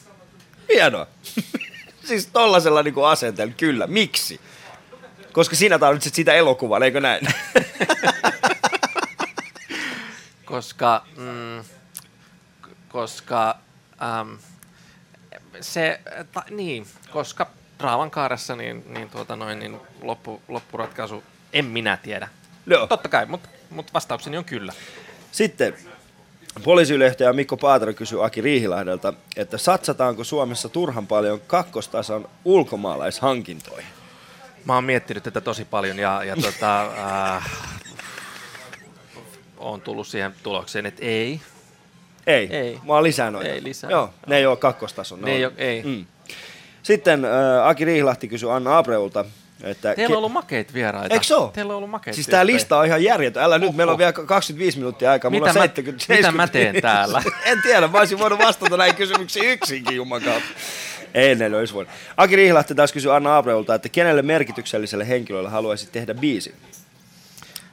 Hienoa. siis tollasella niinku asenteella, kyllä. Miksi? Koska sinä tarvitset sitä elokuvan, eikö näin? Koska, mm, koska äm, se, ta, niin, koska Raavan kaaressa niin, niin, tuota noin, niin loppu, loppuratkaisu en minä tiedä. Joo. Totta kai, mutta mut vastaukseni on kyllä. Sitten poliisiylijohtaja Mikko Paatero kysyy Aki Riihilahdelta, että satsataanko Suomessa turhan paljon kakkostason ulkomaalaishankintoihin? Mä oon miettinyt tätä tosi paljon ja, ja tota, äh, oon tullut siihen tulokseen, että ei. Ei, Ei. vaan lisää noita. Ei lisää. Joo, ne ei ole kakkostason. Ne ei, oo- ei. Mm. Sitten äh, Aki Riihilahti kysyy Anna Abreulta, että... Teillä on ollut makeita vieraita. Eikö se oo? Teillä on ollut makeita Siis tää lista on ihan järjetön. Älä nyt, Oho. meillä on vielä 25 minuuttia aikaa. Mulla Mitä on mä- 70, mitä mä teen täällä? en tiedä, mä olisin voinut vastata näihin kysymyksiin yksinkin, Juman kautta. Ei ne olisi voinut. Aki Riihilahti taas kysyy Anna Abreulta, että kenelle merkitykselliselle henkilölle haluaisit tehdä biisin?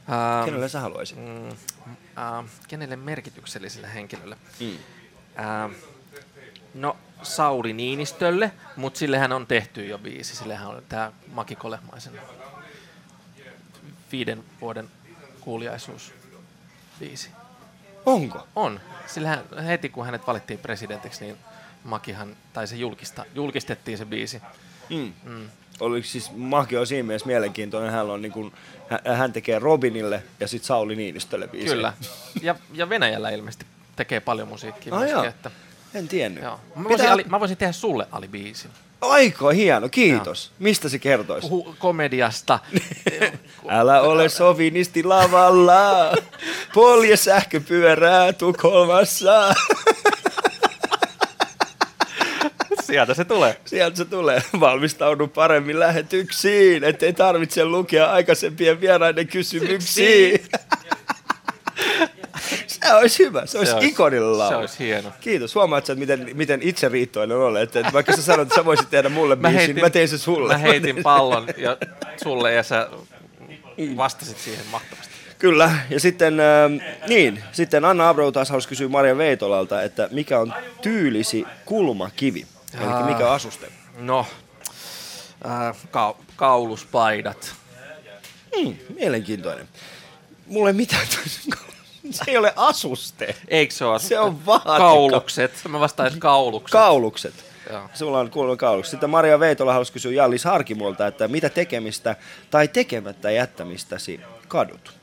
Ähm, Kenelle sä haluaisit? mm, äh, kenelle merkitykselliselle henkilölle? Mm. Äh, no, Sauli Niinistölle, mutta sillehän on tehty jo biisi. Sillehän on tämä Maki Kolehmaisen viiden vuoden kuuliaisuus biisi. Onko? On. Sillähän heti kun hänet valittiin presidentiksi, niin Makihan, tai se julkista, julkistettiin se biisi. Mm. Mm. Oliko siis Maki on siinä mielessä mielenkiintoinen. Hän, on niin kuin, hän tekee Robinille ja sitten Sauli Niinistölle biisin. Kyllä. Ja, ja Venäjällä ilmeisesti tekee paljon musiikkia Ah, myöskin. joo. Että, En tiennyt. joo. Mä, Pitää- voisin, Ali, mä voisin tehdä sulle alibiisin. Aika hieno, kiitos. Mistä se kertoisi? Hu- komediasta. Älä ole sovinisti lavalla, polje sähköpyörää Tukholmassa. Sieltä se tulee. Sieltä se tulee. Valmistaudu paremmin lähetyksiin, ettei tarvitse lukea aikaisempien vieraiden kysymyksiin. se olisi hyvä, se olisi ikonilla laulu. Se olisi hieno. Kiitos. Huomaat sä, miten, miten itse riittoinen olet. Että, että vaikka sä sanoit, että sä voisit tehdä mulle mä biisin, mä tein se sulle. Mä heitin pallon ja sulle ja sä vastasit siihen mahtavasti. Kyllä, ja sitten, äh, niin, sitten Anna Abreu taas halusi kysyä Maria Veitolalta, että mikä on tyylisi kulmakivi, eli mikä on asuste? No, äh, ka- kauluspaidat. Hmm, mielenkiintoinen. Mulla ei mitään, se ei ole asuste. Eikö se ole? Se on vaateka. Kaulukset. Mä vastaisin kaulukset. Kaulukset. Joo. Sulla on kuulunut kaulukset. Sitten Maria Veitola halusi kysyä Jallis Harkimolta, että mitä tekemistä tai tekemättä jättämistäsi kadut?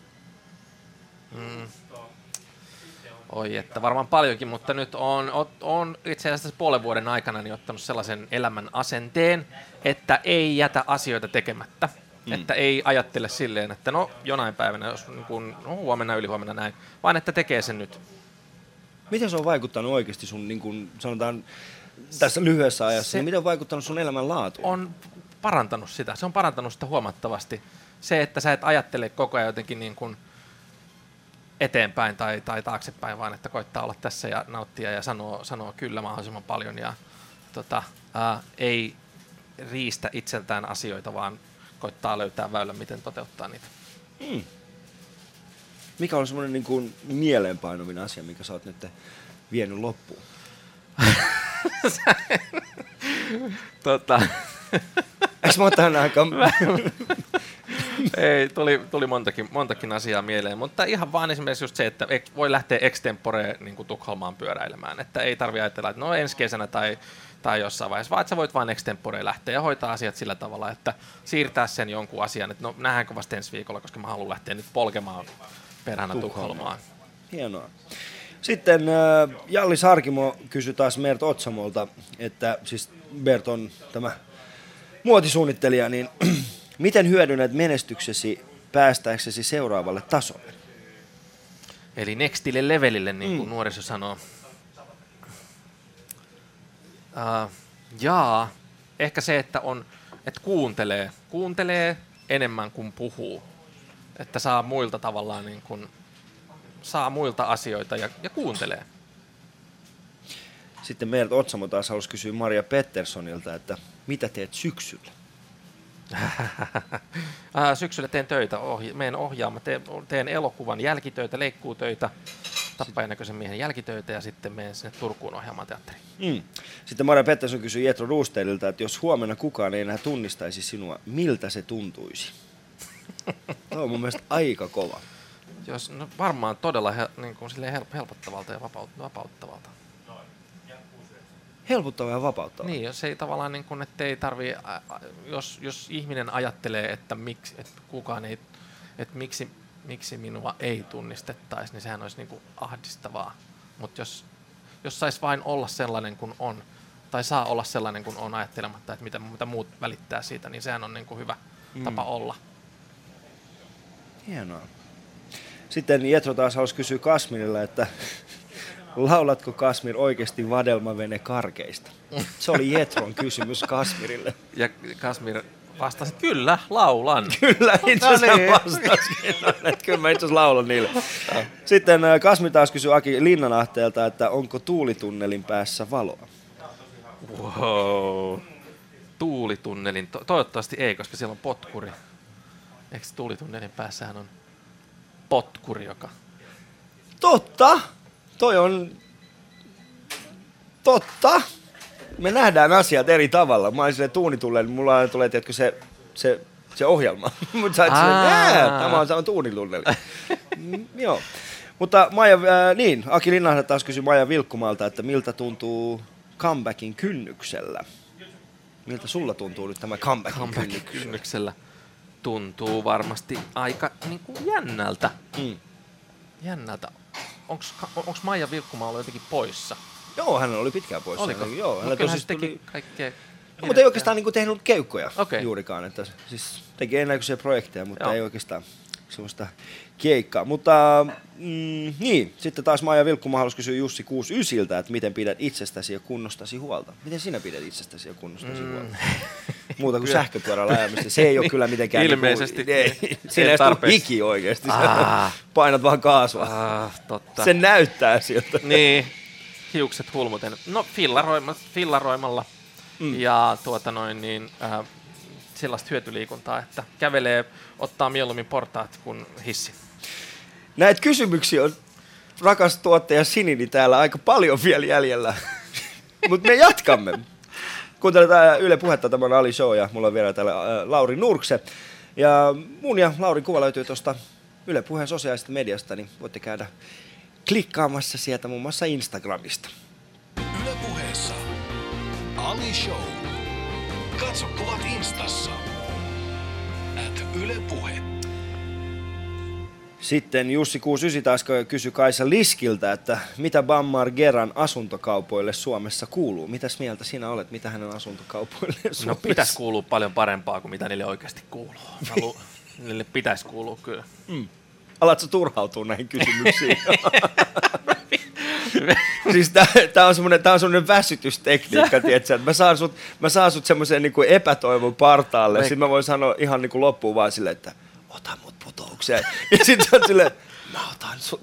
Oi, että varmaan paljonkin, mutta nyt on, on, itse asiassa puolen vuoden aikana niin ottanut sellaisen elämän asenteen, että ei jätä asioita tekemättä. Mm. Että ei ajattele silleen, että no jonain päivänä, jos niin kun, no, huomenna, ylihuomenna näin, vaan että tekee sen nyt. Miten se on vaikuttanut oikeasti sun, niin kuin sanotaan, tässä lyhyessä ajassa, Se- niin miten on vaikuttanut sun elämän laatuun? On parantanut sitä, se on parantanut sitä huomattavasti. Se, että sä et ajattele koko ajan jotenkin niin kuin eteenpäin tai, tai taaksepäin, vaan että koittaa olla tässä ja nauttia ja sanoo, sanoo kyllä mahdollisimman paljon ja tota, ää, ei riistä itseltään asioita, vaan koittaa löytää väylän, miten toteuttaa niitä. Mikä on semmoinen niin kuin mieleenpainovin asia, mikä sä oot nyt vienyt loppuun? Tota, Eikö mä oon tähän aikaan? ei, tuli, tuli montakin, montakin asiaa mieleen, mutta ihan vaan esimerkiksi just se, että voi lähteä extempore niin Tukholmaan pyöräilemään, että ei tarvitse ajatella, että no ensi kesänä tai, tai jossain vaiheessa, vaan että sä voit vain extempore lähteä ja hoitaa asiat sillä tavalla, että siirtää sen jonkun asian, että no nähdäänkö vasta ensi viikolla, koska mä haluan lähteä nyt polkemaan perhana Tukholmaan. Tukholmaan. Hienoa. Sitten äh, Jalli Sarkimo kysyi taas Mert Otsamolta, että siis Bert on tämä muotisuunnittelija, niin miten hyödynnät menestyksesi päästäksesi seuraavalle tasolle? Eli nextille levelille, niin kuin mm. nuoriso sanoo. Uh, jaa, ehkä se, että on, että kuuntelee, kuuntelee enemmän kuin puhuu. Että saa muilta tavallaan niin kuin, saa muilta asioita ja, ja kuuntelee. Sitten Mert Otsamo taas halusi kysyä Maria Petterssonilta, että mitä teet syksyllä? Ää, syksyllä teen töitä, ohja- menen ohjaamaan, teen, teen elokuvan jälkitöitä, leikkuutöitä, tappajan näköisen miehen jälkitöitä ja sitten menen sinne Turkuun ohjaamaan teatteriin. Mm. Sitten Maria Pettersson kysyi Jetro Ruusteililta, että jos huomenna kukaan ei enää tunnistaisi sinua, miltä se tuntuisi? Tuo on mun mielestä aika kova. Jos, no varmaan todella hel, niin kuin helpottavalta ja vapaut, vapauttavalta. Helpottava ja vapauttava. Niin, jos ei tavallaan niin kuin, että ei ä, jos, jos ihminen ajattelee, että, miksi, että kukaan ei, että miksi, miksi minua ei tunnistettaisi, niin sehän olisi niin kuin ahdistavaa. Mutta jos, jos saisi vain olla sellainen kuin on, tai saa olla sellainen kuin on ajattelematta, että mitä, mitä muut välittää siitä, niin sehän on niin kuin hyvä mm. tapa olla. Hienoa. Sitten Jetro taas halusi kysyä Kasmirilla, että laulatko Kasmir oikeasti vadelmavene karkeista? Se oli Jetron kysymys Kasmirille. Ja Kasmir vastasi, että kyllä, laulan. Kyllä, itse No asiassa niin. vastaskin. No, että kyllä mä itse asiassa laulan niille. Sitten äh, Kasmi taas kysyi Aki Linnanahteelta, että onko tuulitunnelin päässä valoa? Wow. Tuulitunnelin, to- toivottavasti ei, koska siellä on potkuri. Eikö tuulitunnelin päässähän on potkuri, joka... Totta! Toi on... Totta! Me nähdään asiat eri tavalla. Mä olin silleen tuunitulle, niin mulla aina tulee, tiedätkö, se, se, se ohjelma. Mutta sä oot silleen, tämä on sama tuunitunneli. Mm, Joo. Mutta Maija, äh, niin, Aki Linnahde taas kysyi Maija Vilkkumalta, että miltä tuntuu comebackin kynnyksellä? Miltä sulla tuntuu nyt tämä comebackin, Comebackin kynnyksellä? kynnyksellä tuntuu varmasti aika niin kuin jännältä. Mm. Jännältä. Onko Maija Vilkkumaa ollut jotenkin poissa? Joo, hän oli pitkään poissa. Oliko? Hän- Joo, hän tosi teki tuli, kaikkea. no, mutta ei oikeastaan niinku tehnyt keikkoja Okei. juurikaan. Että, siis teki ennäköisiä projekteja, mutta Joo. ei oikeastaan semmoista keikkaa. Mutta mm, niin, sitten taas Maija Vilkkumaa halusi kysyä Jussi 69, että miten pidät itsestäsi ja kunnostasi huolta. Miten sinä pidät itsestäsi ja kunnostasi Mm. huolta? Muuta kuin sähköpyörällä ajamista. Se ei ole kyllä mitenkään... Ilmeisesti Niinku, ei, ei siinä ei tule tarpeeksi. hiki oikeasti. Ah. Painat vaan kaasua. Ah, totta. Se näyttää siltä. Niin, hiukset hulmuten. No fillaroima, fillaroimalla mm. ja tuota noin niin, äh, sellaista hyötyliikuntaa, että kävelee, ottaa mieluummin portaat kuin hissi. Näitä kysymyksiä on rakas tuottaja Sinini täällä aika paljon vielä jäljellä. Mutta me jatkamme. Kuunteletaan Yle Puhetta, tämä on Ali Show ja mulla on vielä täällä äh, Lauri Nurkse. Ja mun ja Laurin kuva löytyy tuosta Yle Puheen sosiaalisesta mediasta, niin voitte käydä klikkaamassa sieltä muun muassa Instagramista. Yle puheessa Ali Show. Katso kuvat instassa. At Yle Puhe. Sitten Jussi 69 taas kysyi Kaisa Liskiltä, että mitä Bammar Geran asuntokaupoille Suomessa kuuluu? Mitäs mieltä sinä olet? Mitä hänen asuntokaupoille Suomessa? No pitäisi kuulua paljon parempaa kuin mitä niille oikeasti kuuluu. Lu- niille pitäisi kuulua kyllä. Alatko turhautua näihin kysymyksiin? siis tää, on semmonen, tää on semmonen väsytystekniikka, tietsä, että mä saan sut, mä saan sut semmoisen niinku epätoivon partaalle, Me- sitten mä voin sanoa ihan niinku loppuun vaan silleen, että ota mut putoukseen. Ja sit se on silleen, mä otan sut.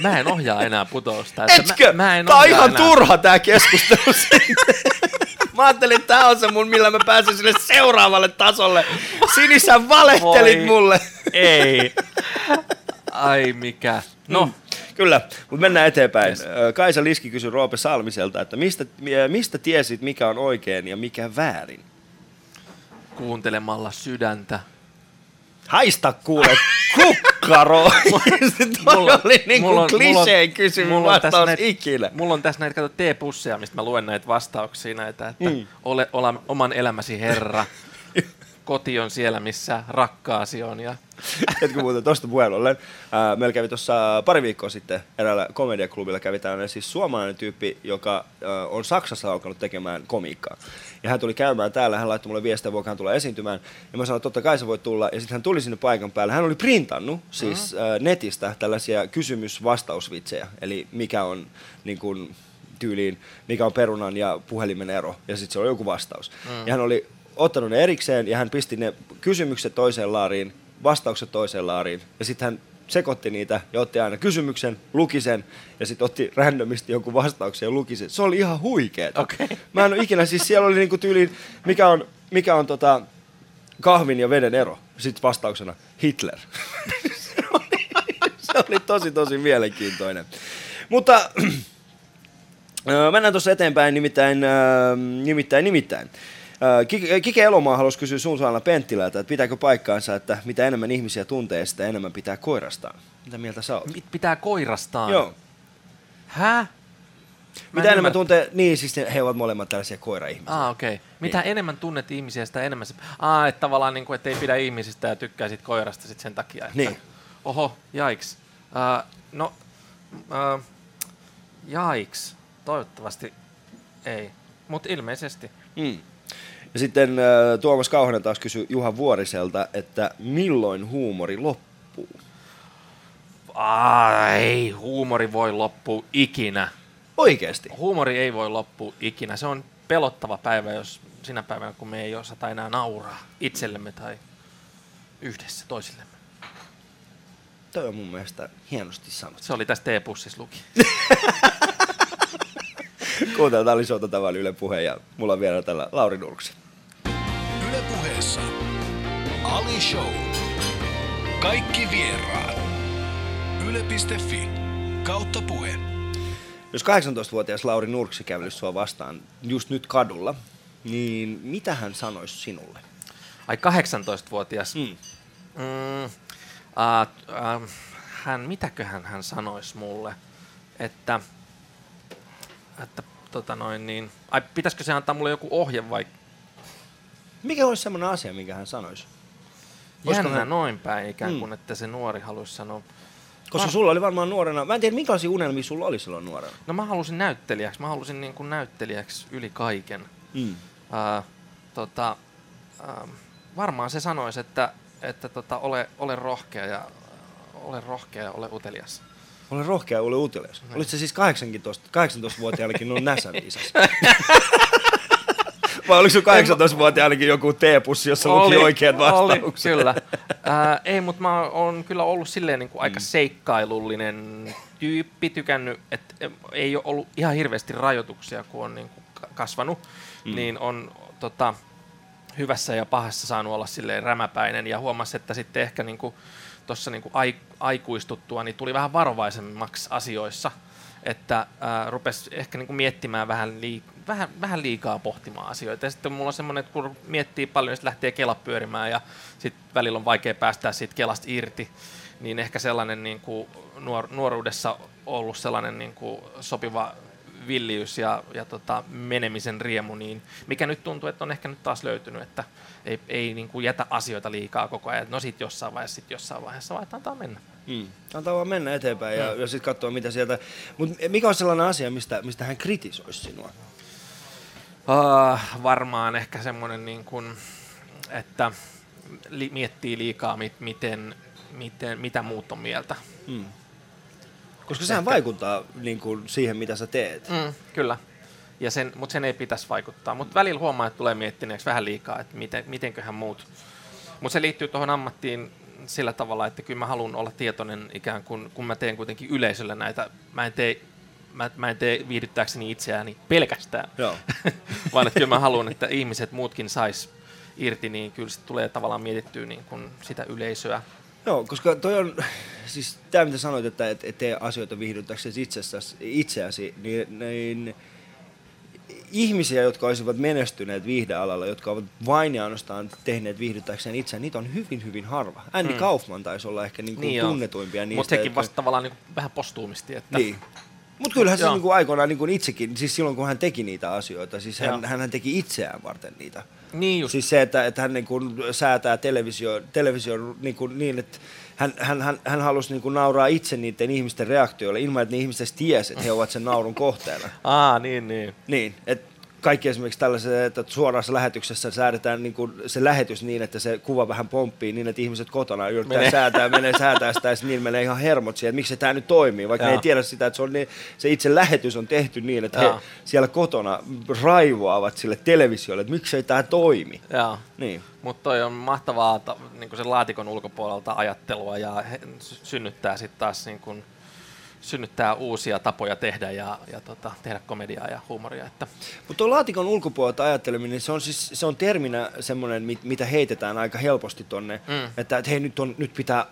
Mä en ohjaa enää putousta. että Etkö? Mä, mä en tää on ihan enää. turha tää keskustelu Mä ajattelin, että tää on se mun, millä mä pääsen sille seuraavalle tasolle. Sini, sä valehtelit Voi. mulle. Ei. Ai mikä. No, Mm. Kyllä, mutta mennään eteenpäin. Ö, Kaisa Liski kysyi Roope Salmiselta, että mistä, mistä tiesit, mikä on oikein ja mikä väärin? kuuntelemalla sydäntä. Haista kuule, kukkaro! Toi oli niin kuin kliseen kysymys mulla on tässä vastaus näitä- ikinä. Mulla on tässä näitä, kato, T-pusseja, mistä mä luen näitä vastauksia näitä, että mm. ole, ole oman elämäsi herra. Koti on siellä, missä rakkaasi on. Ja... Tiedätkö muuten tuosta puheen ollen? Meillä kävi tuossa pari viikkoa sitten eräällä komediaklubilla kävi tällainen siis suomalainen tyyppi, joka on Saksassa alkanut tekemään komiikkaa. Ja hän tuli käymään täällä, hän laittoi mulle viestiä, voiko hän tulla esiintymään. Ja mä sanoin, että totta kai se voi tulla. Ja sitten hän tuli sinne paikan päälle. Hän oli printannut siis ää, netistä tällaisia kysymys-vastausvitsejä. Eli mikä on niin kuin, tyyliin, mikä on perunan ja puhelimen ero. Ja sitten se oli joku vastaus. Mm. Ja hän oli ottanut ne erikseen ja hän pisti ne kysymykset toiseen laariin, vastaukset toiseen laariin. Ja sitten hän sekoitti niitä ja otti aina kysymyksen, luki sen ja sitten otti randomisti jonkun vastauksen ja luki sen. Se oli ihan huikeeta. Okei. Mä en ole ikinä, siis siellä oli niinku tyyliin, mikä on, mikä on tota, kahvin ja veden ero. Sitten vastauksena Hitler. se, oli, se oli tosi tosi mielenkiintoinen. Mutta Öö, Mennään tuossa eteenpäin, nimittäin, öö, nimittäin, nimittäin. Öö, Kike- Kike Elomaa halusi kysyä sun Saana Penttilältä, että pitääkö paikkaansa, että mitä enemmän ihmisiä tuntee, sitä enemmän pitää koirastaa. Mitä mieltä sä oot? Pitää koirastaan. Joo. Hä? Mä Mitä en enemmän tuntee, niin siis ne- he ovat molemmat tällaisia koira-ihmisiä. Ah, okei. Okay. Mitä enemmän tunnet ihmisiä, sitä enemmän se... Ah, että tavallaan niin kuin, että ei pidä ihmisistä ja tykkää sit koirasta sit sen takia. Että... Niin. Oho, jaiks. Uh, no, uh, jaiks. Toivottavasti ei. Mutta ilmeisesti. Mm. Ja sitten öö, Tuomas Kauhanen taas kysyi Juha Vuoriselta, että milloin huumori loppuu? Ei, huumori voi loppua ikinä. Oikeesti? Huumori ei voi loppua ikinä. Se on pelottava päivä, jos sinä päivänä, kun me ei osata enää nauraa itsellemme tai yhdessä toisillemme. Toi on mun mielestä hienosti sanottu. Se oli tästä T-pussissa luki. Kuunteletaan lisää tätä vaan Yle Puheen ja mulla on vielä tällä Lauri Nurksi. Yle puheessa Ali Show. Kaikki vieraat. Yle.fi kautta puhe. Jos 18-vuotias Lauri Nurksi kävelisi sua vastaan just nyt kadulla, niin mitä hän sanoisi sinulle? Ai 18-vuotias. Mm. Mm, äh, äh, hän, mitäköhän hän sanoisi mulle, että, että tota noin niin, ai pitäisikö se antaa mulle joku ohje vai Mikä olisi semmoinen asia, minkä hän sanoisi? Jännä hän- noin päin ikään Mm. kuin, että se nuori haluaisi sanoa. Koska Var- sulla oli varmaan nuorena, mä en tiedä minkälaisia unelmia sulla oli silloin nuorena. No mä halusin näyttelijäksi, mä halusin niin kuin näyttelijäksi yli kaiken. Mm. Ää, tota, ää, varmaan se sanoisi, että, että tota, ole, ole rohkea ja ole rohkea ja ole utelias. Ole rohkea, ole utelias. Olit se siis 18, 18-vuotiaanakin noin näsän viisas? Vai oliko sun 18-vuotiaanakin joku teepussi, jossa luki oikeat vastaukset? Oli, kyllä. Ää, ei, mutta mä oon kyllä ollut silleen niin kuin aika seikkailullinen tyyppi, tykännyt, että ei ole ollut ihan hirveästi rajoituksia, kun on niin kuin ka- kasvanut, mm. niin on tota, hyvässä ja pahassa saanut olla silleen rämäpäinen ja huomasi, että sitten ehkä niin kuin, tuossa niin ai, aikuistuttua, niin tuli vähän varovaisemmaksi asioissa, että ää, rupesi ehkä niin kuin miettimään vähän, lii, vähän, vähän liikaa pohtimaan asioita. Ja sitten mulla on semmoinen, että kun miettii paljon, niin lähtee kela pyörimään ja sitten välillä on vaikea päästää siitä kelasta irti, niin ehkä sellainen niin kuin nuor, nuoruudessa ollut sellainen niin kuin sopiva villiys ja, ja tota, menemisen riemu, niin mikä nyt tuntuu, että on ehkä nyt taas löytynyt, että ei, ei niin kuin jätä asioita liikaa koko ajan. No sit jossain vaiheessa, sit jossain vaiheessa, vaan antaa mennä. Mm. Antaa vaan mennä eteenpäin ja, Mm. ja sitten katsoa mitä sieltä. Mutta mikä on sellainen asia, mistä, mistä hän kritisoisi sinua? Uh, varmaan ehkä semmoinen, niin kuin, että li- miettii liikaa, mit, miten, miten, mitä muut on mieltä. Mm. Koska sehän vaikuttaa niin kuin, siihen, mitä sä teet. Mm, kyllä. Ja sen, mutta sen ei pitäisi vaikuttaa. Mutta välillä huomaa, että tulee miettineeksi vähän liikaa, että miten, mitenköhän muut. Mutta se liittyy tuohon ammattiin sillä tavalla, että kyllä mä haluan olla tietoinen ikään kuin, kun mä teen kuitenkin yleisölle näitä, mä en tee, mä, mä en tee viihdyttääkseni itseäni pelkästään, Joo. vaan että kyllä mä haluan, että ihmiset muutkin sais irti, niin kyllä sit tulee tavallaan mietittyä niin kuin sitä yleisöä. Joo, koska toi on, siis tämä mitä sanoit, että et, et tee asioita viihdyttäksesi itseäsi, niin, niin ihmisiä, jotka olisivat menestyneet viihdealalla, jotka ovat vain ja ainoastaan tehneet viihdyttäkseen itseään, niitä on hyvin, hyvin harva. Andy Mm. Kaufman taisi olla ehkä niin kuin Niin joo. tunnetuimpia niistä. Mutta sekin vasta tavallaan niin kuin vähän postuumisti. Että Niin. Mutta kyllähän se Joo. niin kuin aikoinaan niin kuin itsekin, siis silloin kun hän teki niitä asioita, siis hän, Joo. hän teki itseään varten niitä. Niin just. Siis se, että, että hän niin kuin säätää televisio, televisio niin, kuin niin, että hän, hän, hän, hän halusi niin kuin nauraa itse niiden ihmisten reaktioille ilman, että ne ihmiset tiesi, että he ovat sen naurun kohteena. Aa, niin, niin. Niin, että kaikki esimerkiksi tällaisessa, että suorassa lähetyksessä säädetään niin kuin se lähetys niin, että se kuva vähän pomppii niin, että ihmiset kotona yrittää Menee. säätää, menee säätää sitä ja niillä menee ihan hermot siihen, että miksi se tämä nyt toimii, vaikka ne Joo. ei tiedä sitä, että se, on niin, se itse lähetys on tehty niin, että he Joo. siellä kotona raivoavat sille televisiolle, että miksei tämä toimi. Joo. Niin. Mutta toi on mahtavaa ta, niin sen laatikon ulkopuolelta ajattelua ja he, sy- synnyttää sitten taas niin kun, synnyttää uusia tapoja tehdä ja, ja tota, tehdä komediaa ja huumoria. Että, Mutta tuo laatikon ulkopuolelta ajatteleminen, se on, siis, se on terminä semmoinen, mit, mitä heitetään aika helposti tonne, Mm. että, että hei nyt, on, nyt pitää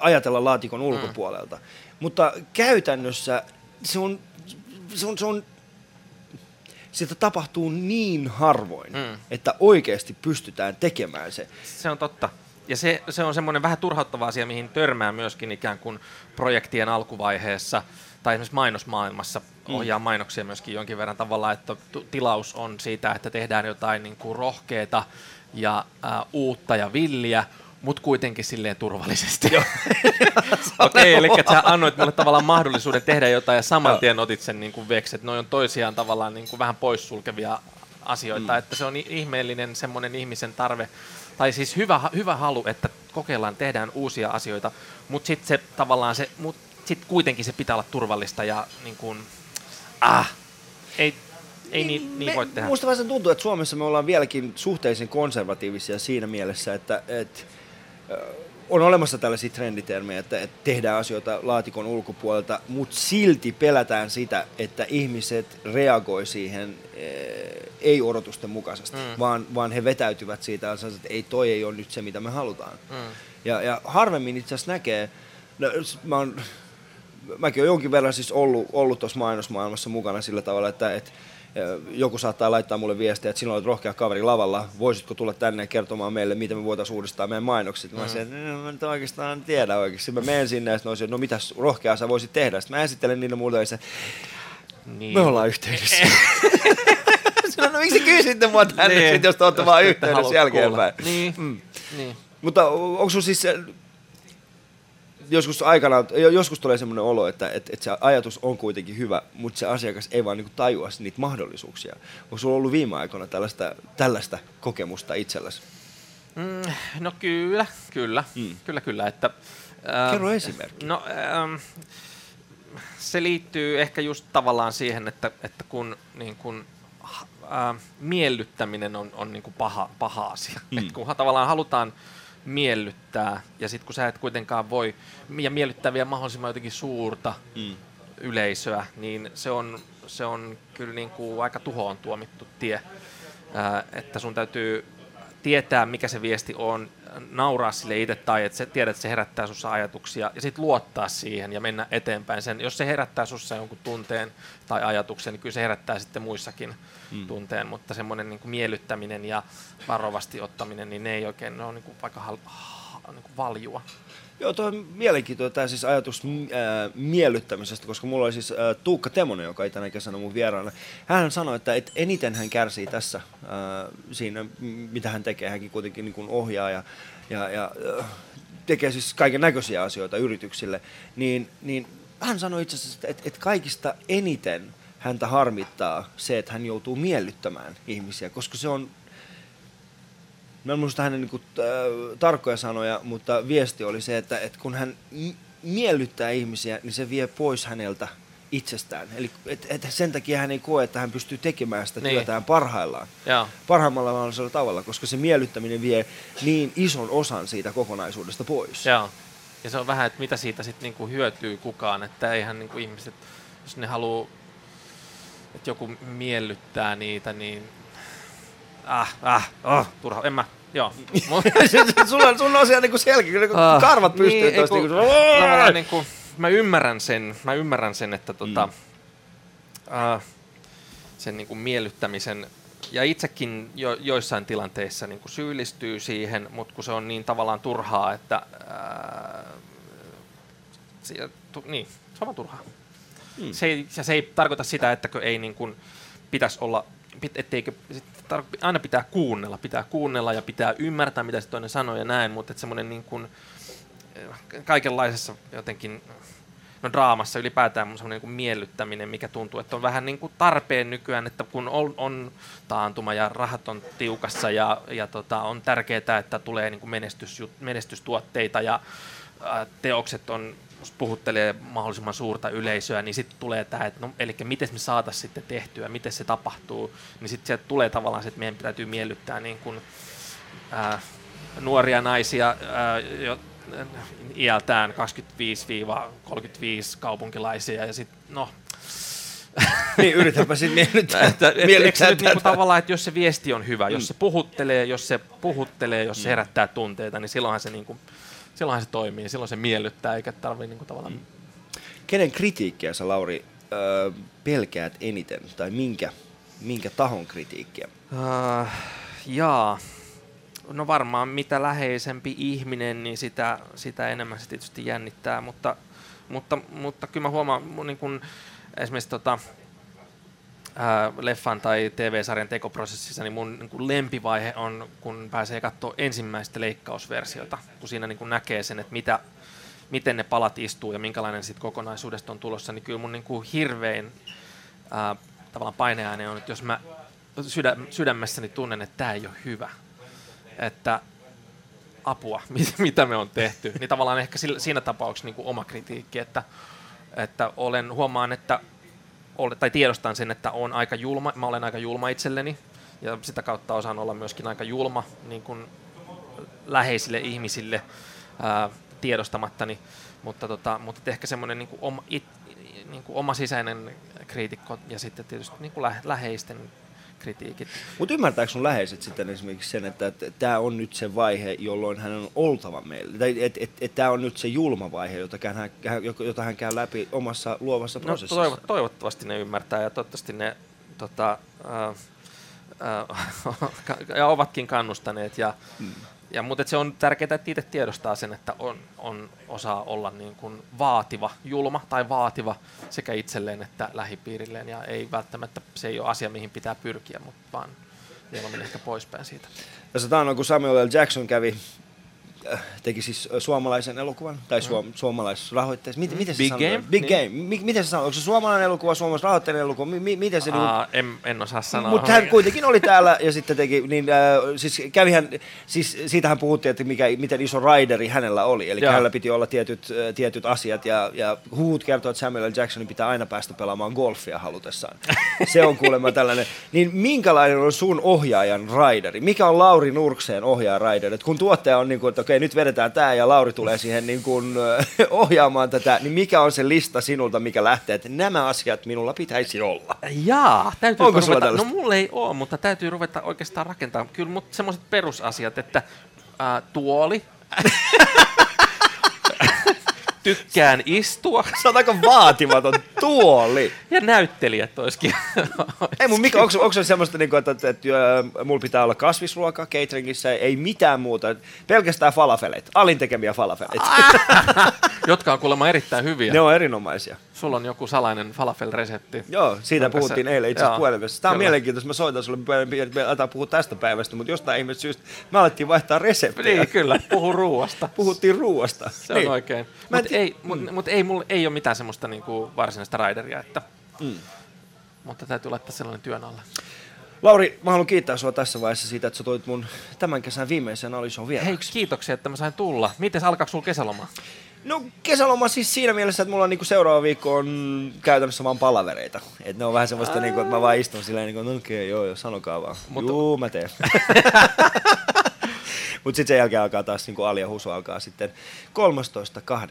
ajatella laatikon ulkopuolelta. Mutta käytännössä se on, se on, se on sitä tapahtuu niin harvoin, Mm. että oikeasti pystytään tekemään se. se on totta. Ja se, se on semmoinen vähän turhauttava asia, mihin törmää myöskin ikään kuin projektien alkuvaiheessa tai esimerkiksi mainosmaailmassa. Ohjaa mainoksia myöskin jonkin verran tavallaan, että tilaus on siitä, että tehdään jotain niin kuin rohkeata ja äh, uutta ja villiä, mutta kuitenkin silleen turvallisesti. Okei, eli että sä annoit mulle tavallaan mahdollisuuden tehdä jotain ja saman tien otit sen niin kuin veksi, että ne on toisiaan tavallaan niin kuin vähän poissulkevia asioita, mm. että se on ihmeellinen semmoinen ihmisen tarve, tai siis hyvä, hyvä halu, että kokeillaan, tehdään uusia asioita, mutta sitten se tavallaan se, mut sit kuitenkin se pitää olla turvallista ja niin kuin, ah, ei, ei niin, niin voi tehdä. Musta vähän tuntuu, että Suomessa me ollaan vieläkin suhteellisen konservatiivisia siinä mielessä, että, että on olemassa tällaisia trenditermejä, että, että tehdään asioita laatikon ulkopuolelta, mutta silti pelätään sitä, että ihmiset reagoi siihen eh, ei-odotusten mukaisesti, Mm. vaan, vaan he vetäytyvät siitä ja sanovat, että ei toi ei ole nyt se, mitä me halutaan. Mm. Ja, ja harvemmin itse asiassa näkee, no, mä oon, mäkin olen jonkin verran siis ollut, ollut tuossa mainosmaailmassa mukana sillä tavalla, että, että joku saattaa laittaa mulle viestiä, että sinulla olet rohkea kaveri lavalla, voisitko tulla tänne kertomaan meille, miten me voitaisiin uudistaa meidän mainokset. Mä sanoin, että no, mä nyt oikeastaan tiedä oikeasti. Mä menen sinne ja olisin, no mitäs rohkeaa sä voisit tehdä. Sitten mä esittelen niille muille se, Niin. me ollaan yhteydessä. Sanoin, no miksi kysytte mua tänne, Niin. sit, jos te olette vaan yhteydessä jälkeenpäin. Niin, Mm. niin. Mutta onko sun siis joskus aikana, jo- joskus tulee semmoinen olo, että, että, että se ajatus on kuitenkin hyvä, mutta se asiakas ei vaan niin tajua niitä mahdollisuuksia. Onko sulla ollut viime aikoina tällaista, tällaista kokemusta itselläsi? Mm, no kyllä, kyllä, Mm. kyllä, kyllä. Että, ää, Kerro esimerkki. No, ähm, se liittyy ehkä just tavallaan siihen, että, että kun niin kun, äh, miellyttäminen on, on niin kuin paha, paha asia. Mm. Et kun tavallaan halutaan miellyttää, ja sitten kun sä et kuitenkaan voi, ja miellyttää vielä mahdollisimman jotenkin suurta Mm. yleisöä, niin se on, se on kyllä niin kuin aika tuhoon tuomittu tie. Ää, että sun täytyy tietää, mikä se viesti on, nauraa sille itse tai että sä tiedät, että se herättää sussa ajatuksia ja sitten luottaa siihen ja mennä eteenpäin. Sen, jos se herättää sussa jonkun tunteen tai ajatuksen, niin kyllä se herättää sitten muissakin mm. tunteen, mutta semmoinen niin kuin miellyttäminen ja varovasti ottaminen, niin ne ei oikein, ne on niin kuin aika hal, ha, niin kuin valjua. Joo, tuo on mielenkiintoinen tämä siis ajatus m- ää, miellyttämisestä, koska mulla oli siis ää, Tuukka Temonen, joka ei tänä kesänä mun vieraana. Hän sanoi, että et eniten hän kärsii tässä ää, siinä, mitä hän tekee. Hänkin kuitenkin niin kuin ohjaa ja, ja, ja tekee siis kaiken näköisiä asioita yrityksille. Niin, niin hän sanoi itse asiassa, että et kaikista eniten häntä harmittaa se, että hän joutuu miellyttämään ihmisiä, koska se on Mä en muista hänen niin kuin, äh, tarkkoja sanoja, mutta viesti oli se, että, että kun hän miellyttää ihmisiä, niin se vie pois häneltä itsestään. Eli et, et sen takia hän ei koe, että hän pystyy tekemään sitä Niin. työtään parhaillaan. Parhaimmalla mahdollisella tavalla, koska se miellyttäminen vie niin ison osan siitä kokonaisuudesta pois. Joo. Ja se on vähän, että mitä siitä sitten niinku hyötyy kukaan, että eihän niinku ihmiset, jos ne haluaa, että joku miellyttää niitä, niin ah, ah, oh, turha, en mä, joo. sulla, sulla on siellä niinku selkä, kun niinku Ah, karvat pystyy niin, tosta niinku, kun- tavallaan niin kuin, mä ymmärrän sen, mä ymmärrän sen, että tota, mm. uh, sen niin kuin miellyttämisen ja itsekin jo, joissain tilanteissa niin kuin syyllistyy siihen, mutta kun se on niin tavallaan turhaa, että uh, se, tu, niin, se on vaan turhaa. Mm. Se, ei, ja se ei tarkoita sitä, että ei niin kuin pitäisi olla, etteikö, tar- aina pitää kuunnella, pitää kuunnella ja pitää ymmärtää, mitä se toinen sanoo ja näin, mutta että semmoinen niin kuin, eh, kaikenlaisessa jotenkin no draamassa ylipäätään semmoinen niin miellyttäminen, mikä tuntuu, että on vähän niin kuin tarpeen nykyään, että kun on, on taantuma ja rahat on tiukassa ja, ja tota, on tärkeää, että tulee niin kuin menestys, menestystuotteita ja teokset on puhuttelee mahdollisimman suurta yleisöä, niin sitten tulee tämä, että no, eli miten me saataisiin sitten tehtyä, miten se tapahtuu, niin sitten sieltä tulee tavallaan se, että meidän täytyy miellyttää niin kuin, ää, nuoria naisia, ää, jo, iältään 25-35 kaupunkilaisia ja sitten no, niin yritänpä sitten miellyttää, että, et, miellyttää nyt niinku tavallaan, että jos se viesti on hyvä, jos se puhuttelee, jos se puhuttelee, jos se herättää tunteita, niin silloinhan se, niinku, silloinhan se toimii, silloin se miellyttää, eikä tarvitse niinku tavallaan... Kenen kritiikkiä sä, Lauri, öö, pelkäät eniten, tai minkä, minkä tahon kritiikkiä? Uh, jaa. No varmaan mitä läheisempi ihminen, niin sitä, sitä enemmän se tietysti jännittää, mutta, mutta, mutta kyllä mä huomaan mun niin kun, esimerkiksi tota, ää, leffan tai TV-sarjan tekoprosessissa, niin mun niin kun lempivaihe on, kun pääsee katsoa ensimmäistä leikkausversiota, kun siinä niin kun näkee sen, että mitä, miten ne palat istuu ja minkälainen sit kokonaisuudesta on tulossa, niin kyllä mun niin kuin hirvein ää, tavallaan paineaine on, että jos mä sydä, sydämessäni tunnen, että tämä ei ole hyvä, että apua, mit- mitä me on tehty, niin tavallaan ehkä sillä, siinä tapauksessa niin kuin oma kritiikki, että, että olen, huomaan, että ole, tai tiedostan sen, että on aika julma, mä olen aika julma itselleni, ja sitä kautta osaan olla myöskin aika julma niin kuin läheisille ihmisille ää, tiedostamattani, mutta, tota, mutta ehkä semmoinen niin oma, it, niin kuin oma sisäinen kriitikko ja sitten tietysti niin kuin lä, läheisten kritiikit. Mutta ymmärtääkö sun läheiset sitten esimerkiksi sen, että tämä on nyt se vaihe, jolloin hän on oltava meillä? Tai että et, et, tämä on nyt se julma vaihe, jota hän, jota hän käy läpi omassa luovassa No, prosessissa? toivo, toivottavasti ne ymmärtää ja toivottavasti ne tota, ää, ää, ja ovatkin kannustaneet. Ja, Mm. Ja, mutta se on tärkeää, että itse tiedostaa sen, että on, on osaa olla niin kuin vaativa, julma tai vaativa sekä itselleen että lähipiirilleen. Ja ei välttämättä, se ei ole asia, mihin pitää pyrkiä, mutta vaan mieluummin ehkä poispäin siitä. Tässä taannoin, kun Samuel L. Jackson kävi teki siis äh, suomalaisen elokuvan, tai suom, mm. suomalaisrahoitteisen. Miten, miten se Big sanoo? Game? Big Niin. Game. Mi- miten se sanoo? Onko se suomalainen elokuva, suomalaisrahoitteinen elokuva? Mi- mi- miten se... niinku- Aa, en, en osaa sanoa. mutta hän kuitenkin oli täällä ja sitten teki, niin äh, siis kävihän, siis siitähän puhuttiin, että mikä, miten iso raideri hänellä oli. Eli Joo. hänellä piti olla tietyt, äh, tietyt asiat ja, ja huut kertoo, että Samuel L. Jacksonin pitää aina päästä pelaamaan golfia halutessaan. Se on kuulemma tällainen. Niin minkälainen on sun ohjaajan raideri? Mikä on Lauri Nurkseen ohjaajan raideri? Et kun tuottaja on niin kuin, että okei, nyt vedetään tämä ja Lauri tulee siihen niin kuin, ohjaamaan tätä, niin mikä on se lista sinulta, mikä lähtee, että nämä asiat minulla pitäisi olla? Jaa, täytyy Onko sulla ruveta, no tällaista? mulla ei ole, mutta täytyy ruveta oikeastaan rakentaa. Kyllä, mutta semmoiset perusasiat, että ää, tuoli, tykkään istua Se on aika vaatimaton tuoli. ja näyttelijät olisikin. Ei mun mikä, onko, onko se semmoista, niin kuin, että, että, että mulla pitää olla kasvisruoka cateringissa, ei mitään muuta, pelkästään falafeleita, alin tekemiä falafeleita. jotka on kuulemma erittäin hyviä. Ne on erinomaisia. Sulla on joku salainen falafel-resepti. Joo, siitä puhuttiin se- eilen itse asiassa. Tämä on kyllä. mielenkiintoista, mä soitan sulle, me- aletaan puhua tästä päivästä, mutta jostain ihmeestä syystä me alettiin vaihtaa reseptejä. Niin, kyllä, puhu ruuasta. Puhuttiin ruuasta. Se on oikein. Mutta ei, mut, mut ei, mulla ei ole mitään semmoista niinku varsinaista raideria, että... Mm. Mutta täytyy laittaa sellainen työn alle. Lauri, mä haluan kiittää sua tässä vaiheessa siitä, että sä toit mun tämän kesän viimeisen Alison Hei, vieraaksi. kiitoksia, että mä sain tulla. Miten alkaako sulla kesäloma? No kesäloma siis siinä mielessä, että mulla on niinku seuraava viikko on käytännössä vaan palavereita. Et ne on vähän semmoista, niinku, että mä vaan istun silleen, niinku, no okei, okay, joo, joo, sanokaa vaan. Mut- Juu, mä teen. Mutta sitten sen jälkeen alkaa taas niinku Alia Husu alkaa sitten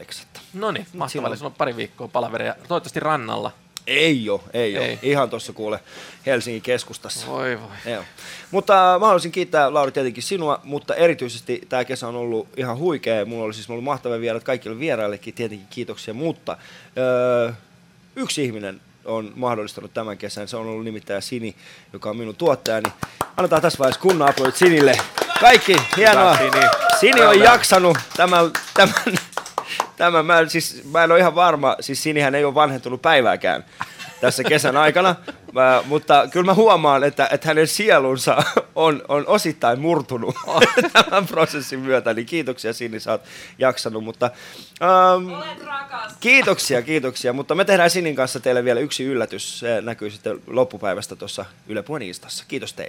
13.8. No niin, mahtavaa. silloin- sulla on pari viikkoa palaveria. Toivottavasti rannalla. Ei oo, ei, ei. Oo. Ihan tuossa kuule Helsingin keskustassa. Voi voi. Joo. Mutta äh, mä haluaisin kiittää Lauri tietenkin sinua, mutta erityisesti tämä kesä on ollut ihan huikea. Mulla oli siis ollut mahtavia vieraat kaikille vieraillekin, tietenkin kiitoksia, mutta öö, yksi ihminen on mahdollistanut tämän kesän. Se on ollut nimittäin Sini, joka on minun tuottajani. Annetaan tässä vaiheessa kunnon aplodit Sinille. Kaikki, hienoa. Sini. Sini on jaksanut tämän, tämän, tämän mä, en- siis, mä en ole ihan varma, siis Sinihän ei ole vanhentunut päivääkään tässä kesän aikana, mä, mutta kyllä mä huomaan, että, että hänen sielunsa on, on osittain murtunut tämän prosessin myötä, niin kiitoksia Sini, sä oot jaksanut, mutta ähm, rakas. kiitoksia, kiitoksia, mutta me tehdään Sinin kanssa teille vielä yksi yllätys, se näkyy sitten loppupäivästä tuossa Yle Instassa. Kiitos teille.